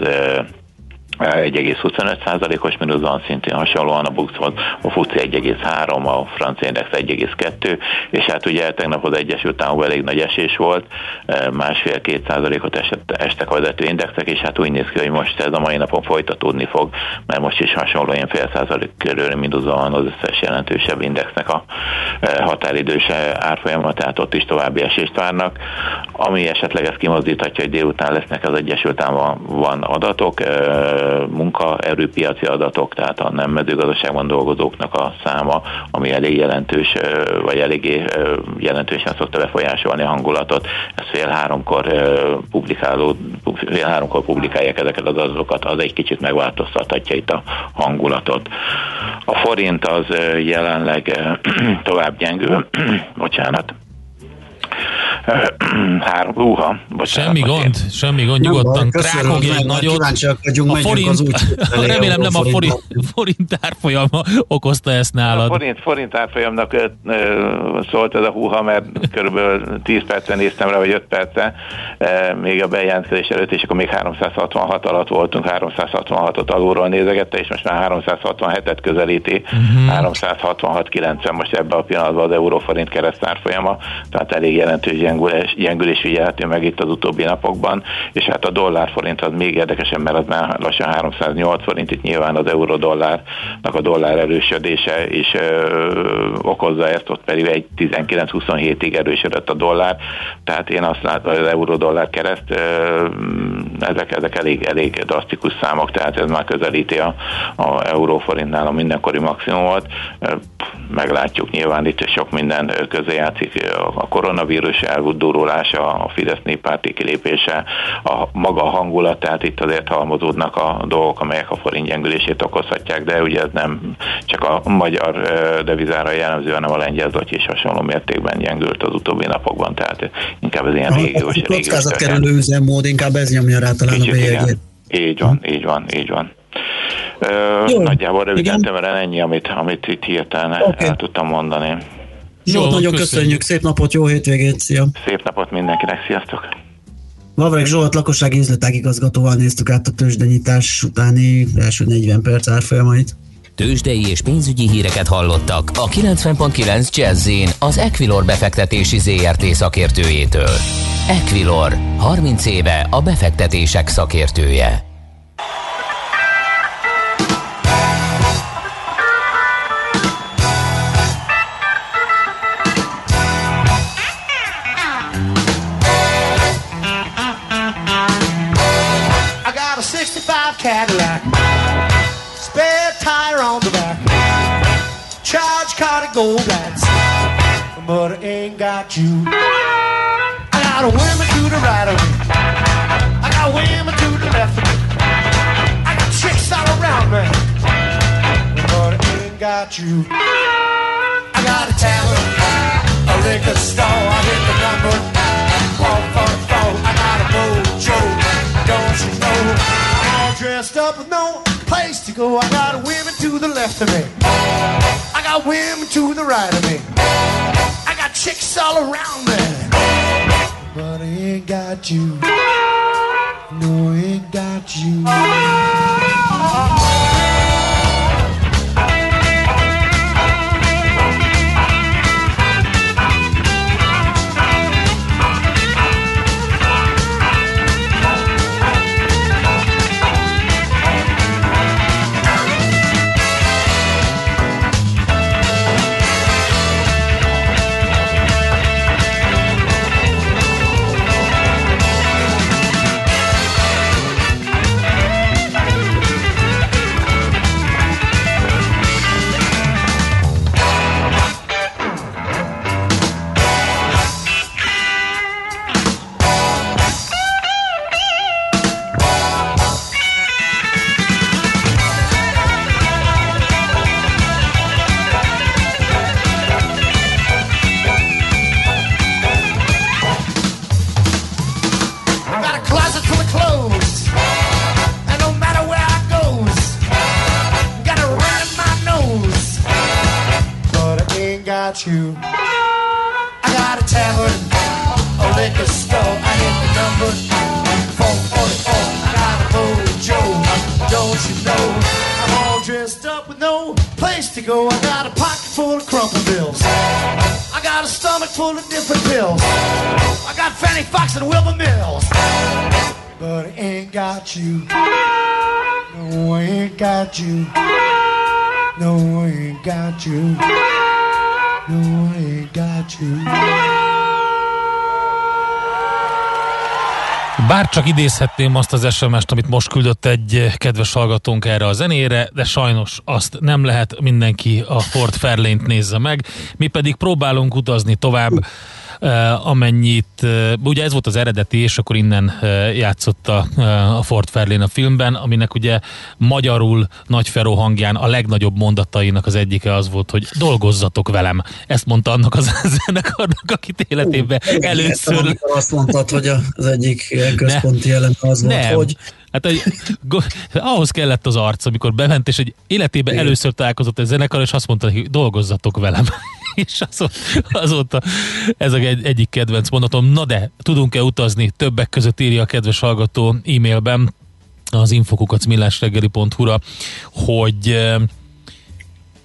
1,25%-os mínuszban szintén hasonlóan a Buxhoz, a FUCI 1,3, a francia index 1,2, és hát ugye tegnap az Egyesült Államokban elég nagy esés volt, e, másfél-két százalékot estek a vezető indexek, és hát úgy néz ki, hogy most ez a mai napon folytatódni fog, mert most is hasonló ilyen fél százalék körül mínuszban van az összes jelentősebb indexnek a e, határidős árfolyama, tehát ott is további esést várnak. Ami esetleg ezt kimozdíthatja, hogy délután lesznek az Egyesült Államokban adatok, e, munkaerőpiaci adatok, tehát a nem mezőgazdaságban dolgozóknak a száma, ami elég jelentős, vagy eléggé jelentősen szokta befolyásolni a hangulatot. Ez fél háromkor publikáló, fél háromkor publikálják ezeket az adatokat, az egy kicsit megváltoztathatja itt a hangulatot. A forint az jelenleg [clears throat] tovább gyengül, [clears throat] bocsánat, [clears throat] Három, uha, bocsánat, Semmi gond, én. semmi gond, nyugodtan krákogj egy nagyot. Vagyunk, a forint, az úgy [laughs] remélem nem a forint, forint árfolyama okozta ezt nálad. A forint, forint árfolyamnak ö, ö, szólt ez a húha, mert körülbelül 10 percen néztem rá, vagy 5 perce, e, még a bejelentkezés előtt, és akkor még 366 alatt voltunk, 366-ot alulról nézegette, és most már 367-et közelíti, uh-huh. 366-90 most ebben a pillanatban az euróforint keresztárfolyama, tehát elég jelentős gyengülés, gyengülés figyelhető meg itt az utóbbi napokban, és hát a dollár forint az még érdekesen, mert az már lassan 308 forint, itt nyilván az euró-dollárnak a dollár erősödése is ö, okozza ezt, ott pedig egy 19-27-ig erősödött a dollár, tehát én azt látom, az euró-dollár kereszt, ö, ezek, ezek elég, elég drasztikus számok, tehát ez már közelíti a, a euróforintnál a mindenkori maximumot, meglátjuk nyilván itt sok minden közé játszik a koronavírus eldurulása, a Fidesz néppárti kilépése, a maga a hangulat, tehát itt azért halmozódnak a dolgok, amelyek a forint gyengülését okozhatják, de ugye ez nem csak a magyar devizára jellemző, hanem a lengyel is hasonló mértékben gyengült az utóbbi napokban, tehát inkább ez ilyen régiós. A kockázatkerülő üzemmód, inkább ez nyomja rá talán Kicsit, a bélyegét. Így van, így van, így van. Jó, nagyjából röviden ennyi, amit, amit itt hirtelen okay. el tudtam mondani. Zsolt, nagyon köszönjük. köszönjük, szép napot, jó hétvégét, szia! Szép napot mindenkinek, sziasztok! Vavreg Zsolt lakossági üzletágigazgatóval néztük át a tőzsdenyítás utáni első 40 perc árfolyamait. Tőzsdei és pénzügyi híreket hallottak a 90.9 jazz az Equilor befektetési ZRT szakértőjétől. Equilor, 30 éve a befektetések szakértője. Gold bats. But I ain't got you. I got women to the right of me. I got women to the left of me. I got chicks all around me. But I ain't got you. I got a tavern, a liquor store. I hit the number four four four. I got a mojo, don't you know? I'm all dressed up with no place to go. I got women to the left of me. Got women to the right of me. I got chicks all around me. But I ain't got you. No, I ain't got you. No, I ain't got you. No, I ain't got you. Bár csak idézhetném azt az SMS-t, amit most küldött egy kedves hallgatónk erre a zenére, de sajnos azt nem lehet, mindenki a Ford Fairlane-t nézze meg. Mi pedig próbálunk utazni tovább, amennyit, ugye ez volt az eredeti, és akkor innen játszotta a Ford Fairlane a filmben, aminek ugye magyarul Nagy Feró hangján a legnagyobb mondatainak az egyike az volt, hogy dolgozzatok velem. Ezt mondta annak az [laughs] zenekarnak, akit életében először... Amikor azt mondtad, hogy az egyik központi elem az volt, Nem. hogy Hát go- ahhoz kellett az arc, amikor bement, és egy életében Igen. először találkozott egy zenekar, és azt mondta, hogy dolgozzatok velem. [laughs] és azóta, azóta ez egy, egyik kedvenc mondatom. Na de, tudunk-e utazni? Többek között írja a kedves hallgató e-mailben az infokukacmillásreggeli.hu-ra, hogy eh,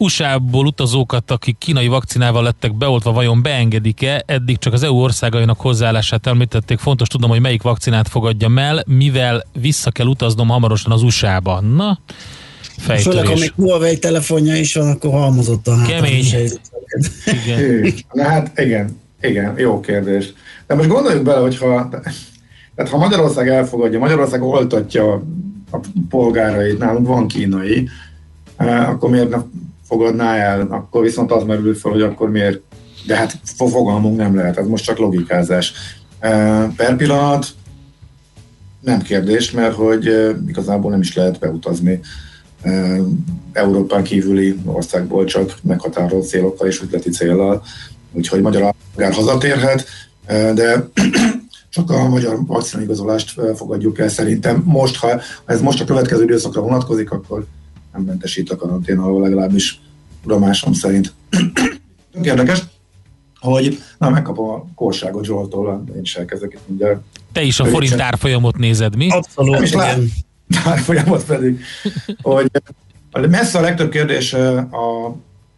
USA-ból utazókat, akik kínai vakcinával lettek beoltva, vajon beengedik-e? Eddig csak az EU országainak hozzáállását említették. Fontos tudom, hogy melyik vakcinát fogadjam el, mivel vissza kell utaznom hamarosan az USA-ba. Na, főleg, ha fejtörés. még Huawei telefonja is van, akkor halmozott a hátra Kemény. helyzet. Igen. Na hát igen, igen, jó kérdés. De most gondoljuk bele, hogyha tehát ha Magyarország elfogadja, Magyarország oltatja a polgárait, nálunk van kínai, eh, akkor miért ne fogadná el? Akkor viszont az merül fel, hogy akkor miért, de hát fo- fogalmunk nem lehet, ez most csak logikázás. Per pillanat nem kérdés, mert hogy igazából nem is lehet beutazni Európán kívüli országból csak meghatározott célokkal és üzleti céllal, úgyhogy magyar polgár hazatérhet, de [clears throat] csak a magyar vakcinaigazolást fogadjuk el szerintem. Most, ha ez most a következő időszakra vonatkozik, akkor nem mentesít a karantén alól legalábbis tudomásom szerint. Tök Érdekes, hogy na, megkapom a korságot Zsoltól, én is elkezdek itt mindjárt. Te is a forint árfolyamot nézed, mi? Abszolút, Nem is lát, [laughs] árfolyamot pedig, hogy a- messze a legtöbb kérdés a,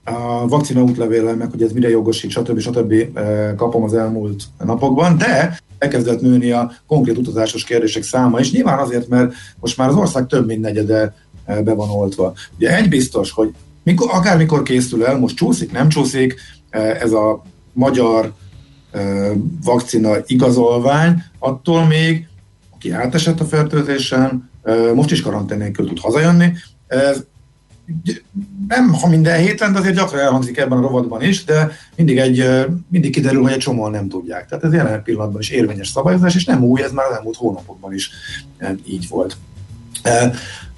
a vakcina útlevéllel, meg hogy ez mire jogosít, stb. stb. kapom az elmúlt napokban, de elkezdett nőni a konkrét utazásos kérdések száma, és nyilván azért, mert most már az ország több mint negyede be van oltva. Ugye egy biztos, hogy mikor, akármikor készül el, most csúszik, nem csúszik, eh, ez a magyar eh, vakcina igazolvány, attól még aki átesett a fertőzésen, eh, most is karantén nélkül tud hazajönni. Ez nem, ha minden héten, de azért gyakran elhangzik ebben a rovatban is, de mindig, egy, eh, mindig kiderül, hogy egy csomóan nem tudják. Tehát ez jelen pillanatban is érvényes szabályozás, és nem új, ez már az elmúlt hónapokban is eh, így volt.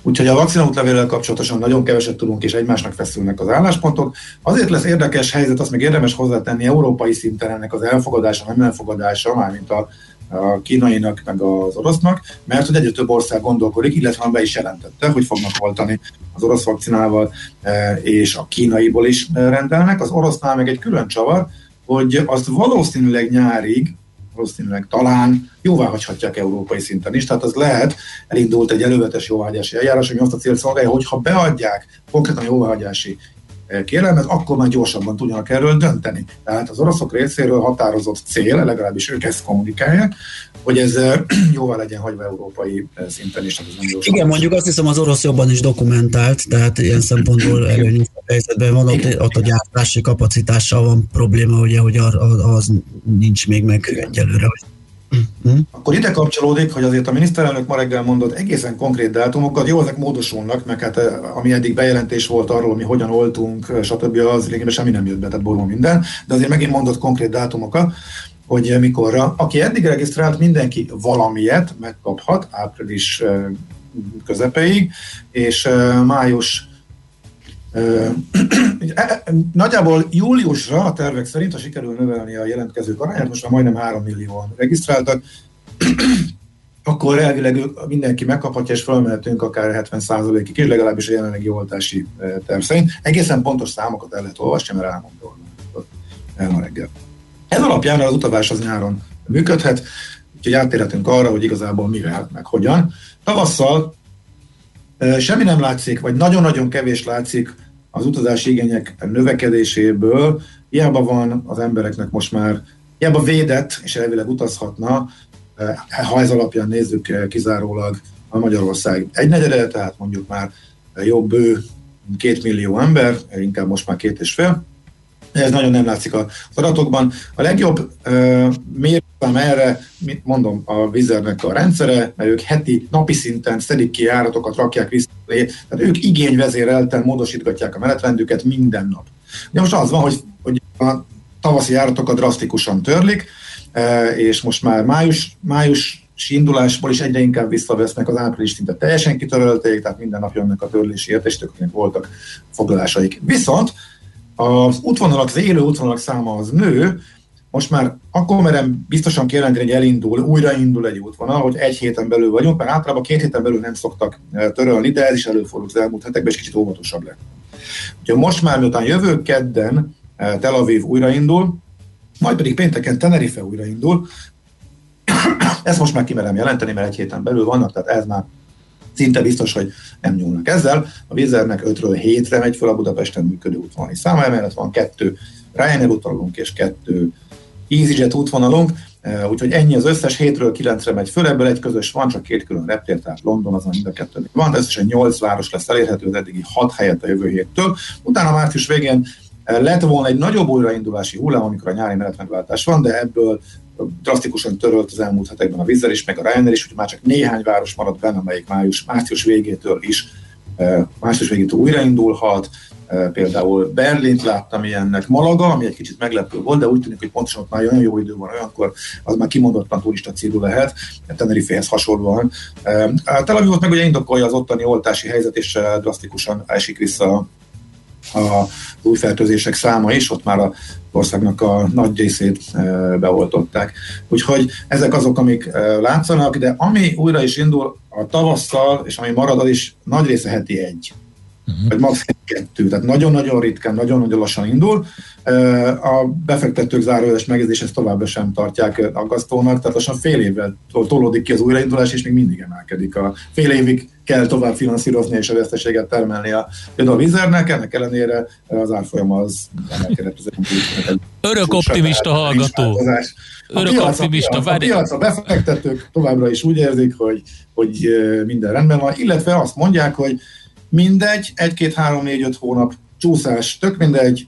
Úgyhogy a vakcinaútlevéllel kapcsolatosan nagyon keveset tudunk, és egymásnak feszülnek az álláspontok. Azért lesz érdekes helyzet, azt még érdemes hozzátenni európai szinten ennek az elfogadása, nem elfogadása, mármint a, a kínainak, meg az orosznak, mert hogy egyre több ország gondolkodik, illetve be is jelentette, hogy fognak oltani az orosz vakcinával, e, és a kínaiból is e, rendelnek. Az orosznál meg egy külön csavar, hogy azt valószínűleg nyárig, valószínűleg talán jóvá hagyhatják európai szinten is. Tehát az lehet, elindult egy elővetes jóváhagyási eljárás, ami azt a célt szolgálja, hogy ha beadják konkrétan jóváhagyási kérelmet, akkor már gyorsabban tudjanak erről dönteni. Tehát az oroszok részéről határozott cél, legalábbis ők ezt kommunikálják, hogy ez [clears throat] jóvá legyen hagyva európai szinten is. Ez nem Igen, mondjuk azt hiszem az orosz jobban is dokumentált, tehát ilyen szempontból [clears throat] előnyös helyzetben van, ott, ott a gyártási kapacitással van probléma, ugye, hogy az nincs még meg egyelőre, Mm-hmm. Akkor ide kapcsolódik, hogy azért a miniszterelnök ma reggel mondott egészen konkrét dátumokat, jó, ezek módosulnak, meg hát eh, ami eddig bejelentés volt arról, mi hogyan oltunk, eh, stb. az lényegében semmi nem jött be, tehát borul minden, de azért megint mondott konkrét dátumokat, hogy mikorra. Aki eddig regisztrált, mindenki valamilyet megkaphat április eh, közepeig, és május [clears throat] Nagyjából júliusra a tervek szerint, ha sikerül növelni a jelentkezők arányát, most már majdnem 3 millióan regisztráltak, [clears throat] akkor elvileg mindenki megkaphatja, és felmehetünk akár 70%-ig, és legalábbis a jelenlegi oltási terv szerint. Egészen pontos számokat el lehet olvasni, mert elmondom el ma reggel. Ez alapján az utazás az nyáron működhet, úgyhogy áttérhetünk arra, hogy igazából mivel, meg hogyan. Tavasszal semmi nem látszik, vagy nagyon-nagyon kevés látszik az utazási igények növekedéséből. Hiába van az embereknek most már, hiába védett, és elvileg utazhatna, ha ez alapján nézzük kizárólag a Magyarország egynegyede, tehát mondjuk már jobb bő két millió ember, inkább most már két és fél, ez nagyon nem látszik az adatokban. A legjobb uh, mérőszám erre, mit mondom, a Vizernek a rendszere, mert ők heti, napi szinten szedik ki járatokat, rakják vissza, tehát ők igényvezérelten módosítgatják a menetrendüket minden nap. De most az van, hogy, hogy a tavaszi járatokat drasztikusan törlik, és most már május, május indulásból is egyre inkább visszavesznek, az április szinte teljesen kitörölték, tehát minden nap jönnek a törlési értesítők, voltak foglalásaik. Viszont az útvonalak, az élő útvonalak száma az nő, most már akkor merem biztosan kijelenteni, hogy elindul, újraindul egy útvonal, hogy egy héten belül vagyunk, mert általában két héten belül nem szoktak eh, törölni, de ez is előfordult az elmúlt hetekben, és kicsit óvatosabb lett. Úgyhogy most már, miután jövő kedden eh, Tel Aviv újraindul, majd pedig pénteken Tenerife újraindul, [coughs] ezt most már kimerem jelenteni, mert egy héten belül vannak, tehát ez már szinte biztos, hogy nem nyúlnak ezzel. A Vizernek 5-ről 7-re megy fel a Budapesten működő útvonali száma, emellett van kettő Ryanair útvonalunk és kettő EasyJet útvonalunk, e, úgyhogy ennyi az összes, 7-ről 9-re megy föl, ebből egy közös van, csak két külön reptér, tehát London azon mind a kettő van, összesen 8 város lesz elérhető az eddigi 6 helyet a jövő héttől. Utána március végén e, lett volna egy nagyobb újraindulási hullám, amikor a nyári menetmegváltás van, de ebből drasztikusan törölt az elmúlt hetekben a Vizzer is, meg a Ryanair is, hogy már csak néhány város maradt benne, amelyik május, március végétől is e, március végétől újraindulhat, e, például Berlint láttam ilyennek, Malaga, ami egy kicsit meglepő volt, de úgy tűnik, hogy pontosan ott már olyan jó idő van, olyankor az már kimondottan turista célú lehet, Tenerifehez hasonlóan. Tel Avivot meg ugye indokolja az ottani oltási helyzet, és drasztikusan esik vissza a új fertőzések száma is, ott már a országnak a nagy részét e, beoltották. Úgyhogy ezek azok, amik e, látszanak, de ami újra is indul a tavasszal, és ami marad, az is nagy része heti egy. Uh-huh. Vagy maximum kettő. Tehát nagyon-nagyon ritkán, nagyon-nagyon lassan indul. A befektetők zárójeles megjegyzés ezt továbbra sem tartják aggasztónak, tehát lassan fél évvel tolódik ki az újraindulás, és még mindig emelkedik. A fél évig kell tovább finanszírozni és a veszteséget termelni a, a Vizernek, ennek ellenére az árfolyam az emelkedett. Örök optimista hallgató. Örök piac, optimista. A piac, a, piac, a befektetők továbbra is úgy érzik, hogy, hogy minden rendben van, illetve azt mondják, hogy mindegy, egy-két, három, négy, öt hónap csúszás, tök mindegy,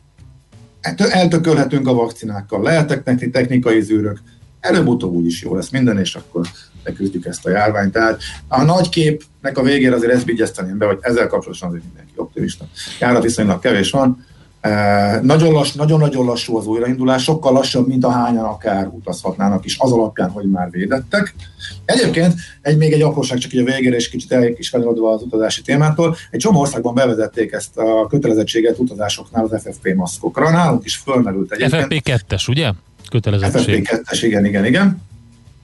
eltökölhetünk a vakcinákkal, lehetek technikai zűrök, előbb-utóbb úgy is jó lesz minden, és akkor leküzdjük ezt a járványt. Tehát a nagy képnek a végére azért ezt vigyezteném be, hogy ezzel kapcsolatban azért mindenki optimista. Járat viszonylag kevés van, nagyon lass, nagyon-nagyon lassú az újraindulás, sokkal lassabb, mint a hányan akár utazhatnának is, az alapján, hogy már védettek. Egyébként egy, még egy apróság, csak így a végére, és kicsit el is kanyarodva az utazási témától, egy csomó országban bevezették ezt a kötelezettséget utazásoknál az FFP maszkokra. Nálunk is fölmerült egyébként. FFP2-es, ugye? Kötelezettség. FFP2-es, igen, igen, igen.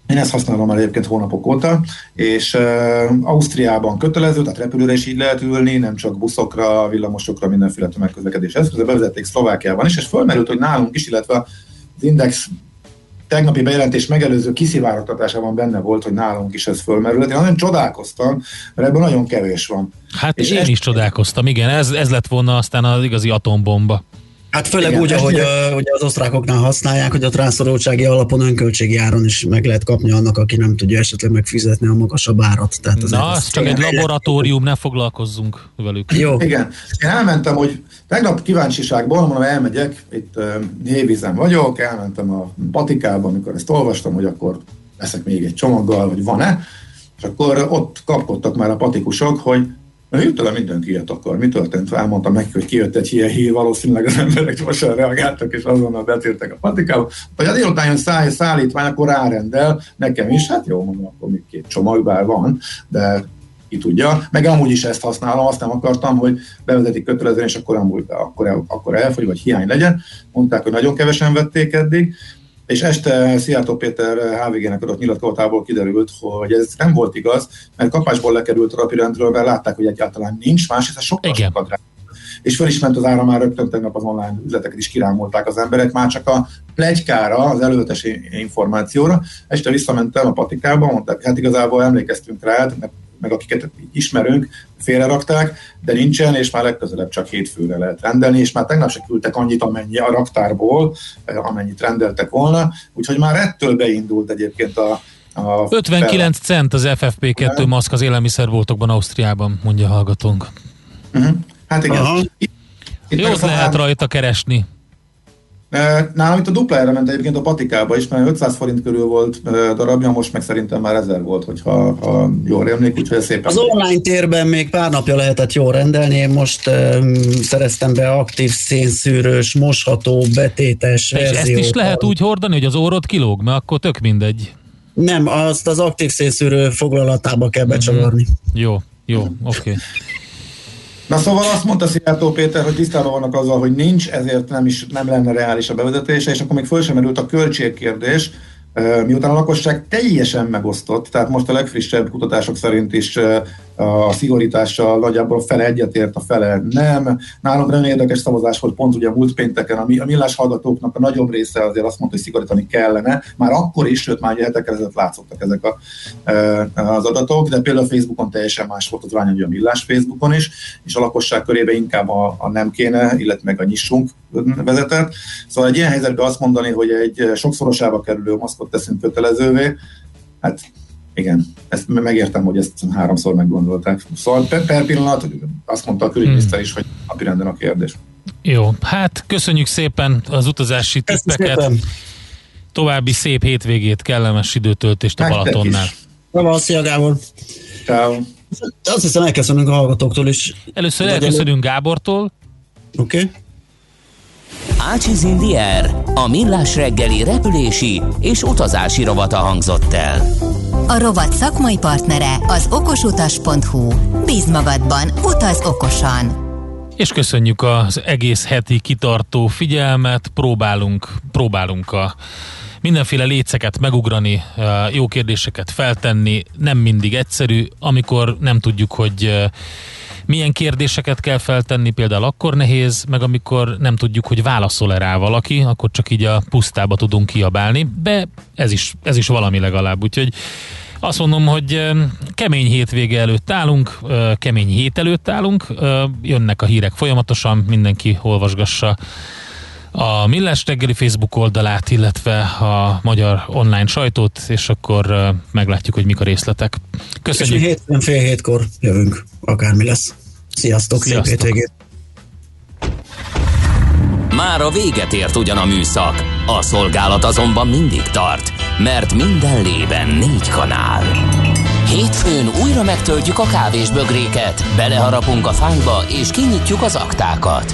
Én ezt használom már egyébként hónapok óta, és uh, Ausztriában kötelező, tehát repülőre is így lehet ülni, nem csak buszokra, villamosokra, mindenféle tömegközlekedés eszközre, bevezették Szlovákiában is, és fölmerült, hogy nálunk is, illetve az Index tegnapi bejelentés megelőző kiszivárogtatásában benne volt, hogy nálunk is ez fölmerült. Én nagyon csodálkoztam, mert ebből nagyon kevés van. Hát és én est... is csodálkoztam, igen, ez, ez lett volna aztán az igazi atombomba. Hát főleg Igen, úgy, ahogy a, ugye az osztrákoknál használják, hogy a rászorultsági alapon önköltségi áron is meg lehet kapni annak, aki nem tudja esetleg megfizetni a magasabb árat. Tehát Na, az csak egy laboratórium, ne foglalkozzunk velük. Jó. Igen. Én elmentem, hogy tegnap kíváncsiságból, mondom, elmegyek, itt Hévízen vagyok, elmentem a patikába, amikor ezt olvastam, hogy akkor veszek még egy csomaggal, vagy van-e, és akkor ott kapkodtak már a patikusok, hogy Na, hirtelen mindenki ilyet akar. Mi történt? Elmondtam neki, hogy kijött egy ilyen hír, valószínűleg az emberek gyorsan reagáltak, és azonnal betértek a patikába. Vagy a délután jön száll, szállítvány, akkor rárendel, nekem is, hát jó, mondom, akkor még két csomag van, de ki tudja. Meg amúgy is ezt használom, azt nem akartam, hogy bevezetik kötelezően, és akkor amúgy akkor, akkor elfogy, vagy hiány legyen. Mondták, hogy nagyon kevesen vették eddig, és este Szijjártó Péter HVG-nek adott nyilatkozatából kiderült, hogy ez nem volt igaz, mert kapásból lekerült a napirendről, mert látták, hogy egyáltalán nincs, másrészt sokkal Igen. sokat rá. És föl is ment az ára már rögtön tegnap az online üzleteket is kirámolták az emberek, már csak a plegykára, az előzetes információra. Este visszamentem a patikába, mondták, hát igazából emlékeztünk rá, mert meg akiket ismerünk, félrerakták, de nincsen, és már legközelebb csak hétfőre lehet rendelni, és már tegnap se küldtek annyit, amennyi a raktárból, eh, amennyit rendeltek volna, úgyhogy már ettől beindult egyébként a, a 59 fel... cent az FFP2 maszk az élelmiszerboltokban Ausztriában, mondja a hallgatónk. Uh-huh. Hát igen. Aha. Itt Jót lehet rajta keresni. Nálam itt a duplára ment egyébként a patikába is, mert 500 forint körül volt darabja, most meg szerintem már 1000 volt, hogyha ha jól emlék, úgyhogy szépen. Az online térben még pár napja lehetett jól rendelni, én most um, szereztem be aktív szénszűrős, mosható, betétes És verziót. ezt is lehet úgy hordani, hogy az órod kilóg, mert akkor tök mindegy. Nem, azt az aktív szénszűrő foglalatába kell becsavarni. Mm-hmm. Jó, jó, oké. Okay. Na szóval azt mondta Szijjártó Péter, hogy tisztában vannak azzal, hogy nincs, ezért nem is nem lenne reális a bevezetése, és akkor még föl sem merült a költségkérdés, miután a lakosság teljesen megosztott, tehát most a legfrissebb kutatások szerint is a szigorítással nagyjából fele egyetért, a fele nem. Nálunk nagyon érdekes szavazás volt pont ugye múlt pénteken, a, a millás hallgatóknak a nagyobb része azért azt mondta, hogy szigorítani kellene. Már akkor is, sőt már hetek ezelőtt látszottak ezek a, az adatok, de például a Facebookon teljesen más volt az arány, a millás Facebookon is, és a lakosság körébe inkább a, a nem kéne, illetve meg a nyissunk vezetett. Szóval egy ilyen helyzetben azt mondani, hogy egy sokszorosába kerülő maszkot teszünk kötelezővé, hát igen, ezt megértem, hogy ezt háromszor meggondolták. Szóval per, per pillanat azt mondta a külügyminiszter is, hogy napirenden a kérdés. Jó, hát köszönjük szépen az utazási tippeket. További szép hétvégét, kellemes időtöltést a Balatonnál. Szia, szia Gábor. Ciao. Azt hiszem elköszönünk a hallgatóktól is. Először elköszönünk Gábortól. Oké. Okay. Ácsiz Indier, a millás reggeli repülési és utazási rovata hangzott el. A rovat szakmai partnere az okosutas.hu. Bíz magadban, utaz okosan! És köszönjük az egész heti kitartó figyelmet, próbálunk, próbálunk a mindenféle léceket megugrani, jó kérdéseket feltenni, nem mindig egyszerű, amikor nem tudjuk, hogy milyen kérdéseket kell feltenni, például akkor nehéz, meg amikor nem tudjuk, hogy válaszol-e rá valaki, akkor csak így a pusztába tudunk kiabálni, de ez is, ez is valami legalább, úgyhogy azt mondom, hogy kemény hétvége előtt állunk, kemény hét előtt állunk, jönnek a hírek folyamatosan, mindenki olvasgassa a Millás reggeli Facebook oldalát, illetve a magyar online sajtót, és akkor meglátjuk, hogy mik a részletek. Köszönjük. És hétfőn fél hétkor jövünk, akármi lesz. Sziasztok, Sziasztok. szép hétvégét. Már a véget ért ugyan a műszak, a szolgálat azonban mindig tart, mert minden lében négy kanál. Hétfőn újra megtöltjük a kávés bögréket, beleharapunk a fánkba és kinyitjuk az aktákat.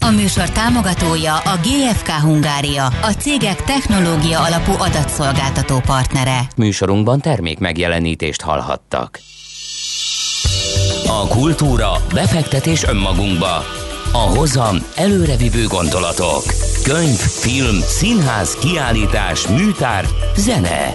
A műsor támogatója a GFK Hungária, a cégek technológia alapú adatszolgáltató partnere. Műsorunkban termék megjelenítést hallhattak. A kultúra, befektetés önmagunkba. A hozam előrevívő gondolatok. Könyv, film, színház, kiállítás, műtár, zene.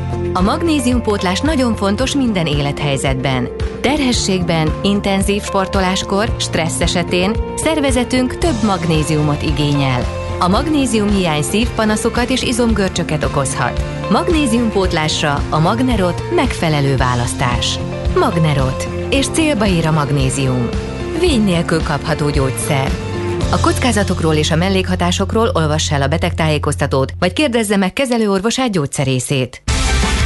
A magnéziumpótlás nagyon fontos minden élethelyzetben. Terhességben, intenzív sportoláskor, stressz esetén szervezetünk több magnéziumot igényel. A magnézium hiány szívpanaszokat és izomgörcsöket okozhat. Magnéziumpótlásra a Magnerot megfelelő választás. Magnerot. És célba ér a magnézium. Vény nélkül kapható gyógyszer. A kockázatokról és a mellékhatásokról olvassa el a betegtájékoztatót, vagy kérdezze meg kezelőorvosát gyógyszerészét.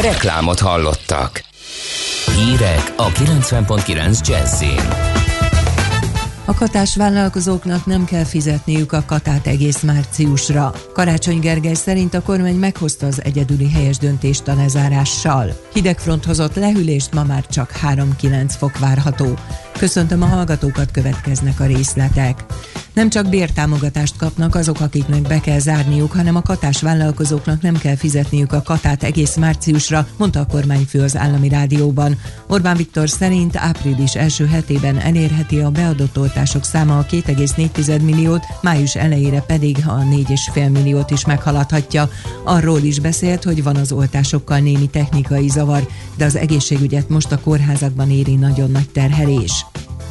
Reklámot hallottak. Hírek a 90.9 Jazzin. A katás vállalkozóknak nem kell fizetniük a katát egész márciusra. Karácsony Gergely szerint a kormány meghozta az egyedüli helyes döntést a lezárással. Hidegfront hozott lehűlést, ma már csak 3-9 fok várható. Köszöntöm a hallgatókat, következnek a részletek. Nem csak bértámogatást kapnak azok, akiknek be kell zárniuk, hanem a katás vállalkozóknak nem kell fizetniük a katát egész márciusra, mondta a kormányfő az állami rádióban. Orbán Viktor szerint április első hetében elérheti a beadott oltások száma a 2,4 milliót, május elejére pedig a 4,5 milliót is meghaladhatja. Arról is beszélt, hogy van az oltásokkal némi technikai zavar, de az egészségügyet most a kórházakban éri nagyon nagy terhelés.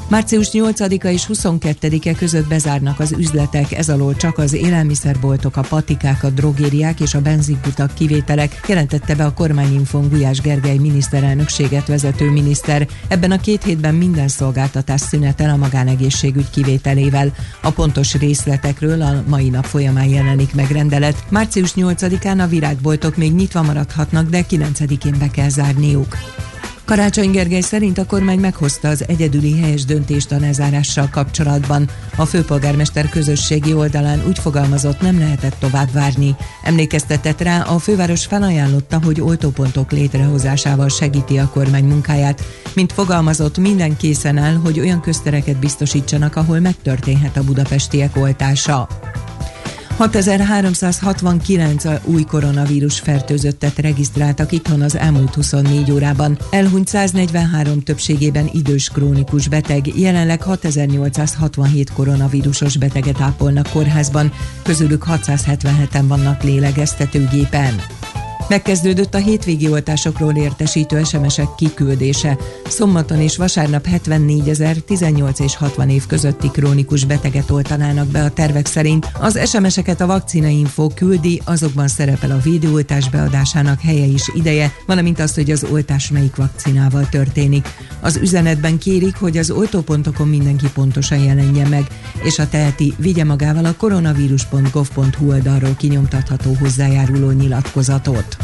Március 8-a és 22-e között bezárnak az üzletek, ez alól csak az élelmiszerboltok, a patikák, a drogériák és a benzinkutak kivételek, jelentette be a kormányinfon Gulyás Gergely miniszterelnökséget vezető miniszter. Ebben a két hétben minden szolgáltatás szünetel a magánegészségügy kivételével. A pontos részletekről a mai nap folyamán jelenik meg rendelet. Március 8-án a virágboltok még nyitva maradhatnak, de 9-én be kell zárniuk. Karácsony Gergely szerint a kormány meghozta az egyedüli helyes döntést a lezárással kapcsolatban. A főpolgármester közösségi oldalán úgy fogalmazott, nem lehetett tovább várni. Emlékeztetett rá, a főváros felajánlotta, hogy oltópontok létrehozásával segíti a kormány munkáját. Mint fogalmazott, minden készen áll, hogy olyan köztereket biztosítsanak, ahol megtörténhet a budapestiek oltása. 6369 új koronavírus fertőzöttet regisztráltak itthon az elmúlt 24 órában. Elhunyt 143 többségében idős krónikus beteg, jelenleg 6867 koronavírusos beteget ápolnak kórházban, közülük 677-en vannak lélegeztetőgépen. Megkezdődött a hétvégi oltásokról értesítő SMS-ek kiküldése. Szombaton és vasárnap 74 ezer 18 és 60 év közötti krónikus beteget oltanának be a tervek szerint. Az SMS-eket a vakcinainfo küldi, azokban szerepel a védőoltás beadásának helye is ideje, valamint az, hogy az oltás melyik vakcinával történik. Az üzenetben kérik, hogy az oltópontokon mindenki pontosan jelenje meg, és a teheti vigye magával a koronavírus.gov.hu oldalról kinyomtatható hozzájáruló nyilatkozatot.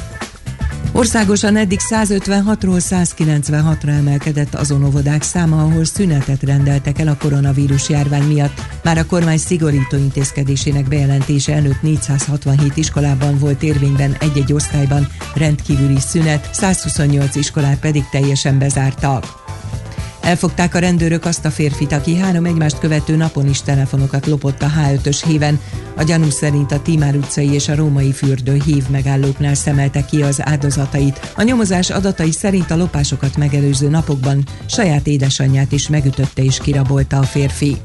Országosan eddig 156-ról 196-ra emelkedett azon óvodák száma, ahol szünetet rendeltek el a koronavírus járvány miatt. Már a kormány szigorító intézkedésének bejelentése előtt 467 iskolában volt érvényben egy-egy osztályban rendkívüli szünet, 128 iskolát pedig teljesen bezártak. Elfogták a rendőrök azt a férfit, aki három egymást követő napon is telefonokat lopott a H5-ös híven. A gyanú szerint a Timár utcai és a római fürdő hív megállóknál szemelte ki az áldozatait. A nyomozás adatai szerint a lopásokat megelőző napokban saját édesanyját is megütötte és kirabolta a férfi.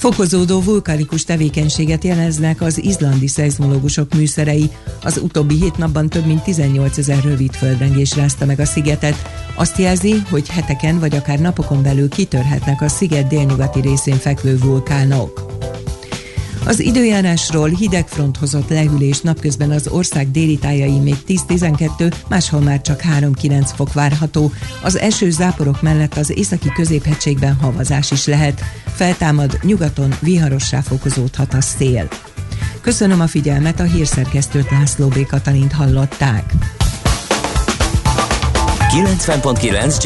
Fokozódó vulkanikus tevékenységet jeleznek az izlandi szeizmológusok műszerei. Az utóbbi hét napban több mint 18 ezer rövid földrengés rázta meg a szigetet. Azt jelzi, hogy heteken vagy akár napokon belül kitörhetnek a sziget délnyugati részén fekvő vulkánok. Az időjárásról hideg front hozott lehűlés napközben az ország déli tájai még 10-12, máshol már csak 3-9 fok várható. Az eső záporok mellett az északi középhegységben havazás is lehet. Feltámad, nyugaton viharossá fokozódhat a szél. Köszönöm a figyelmet, a hírszerkesztőt László B. Katalint hallották. 90.9 Jazz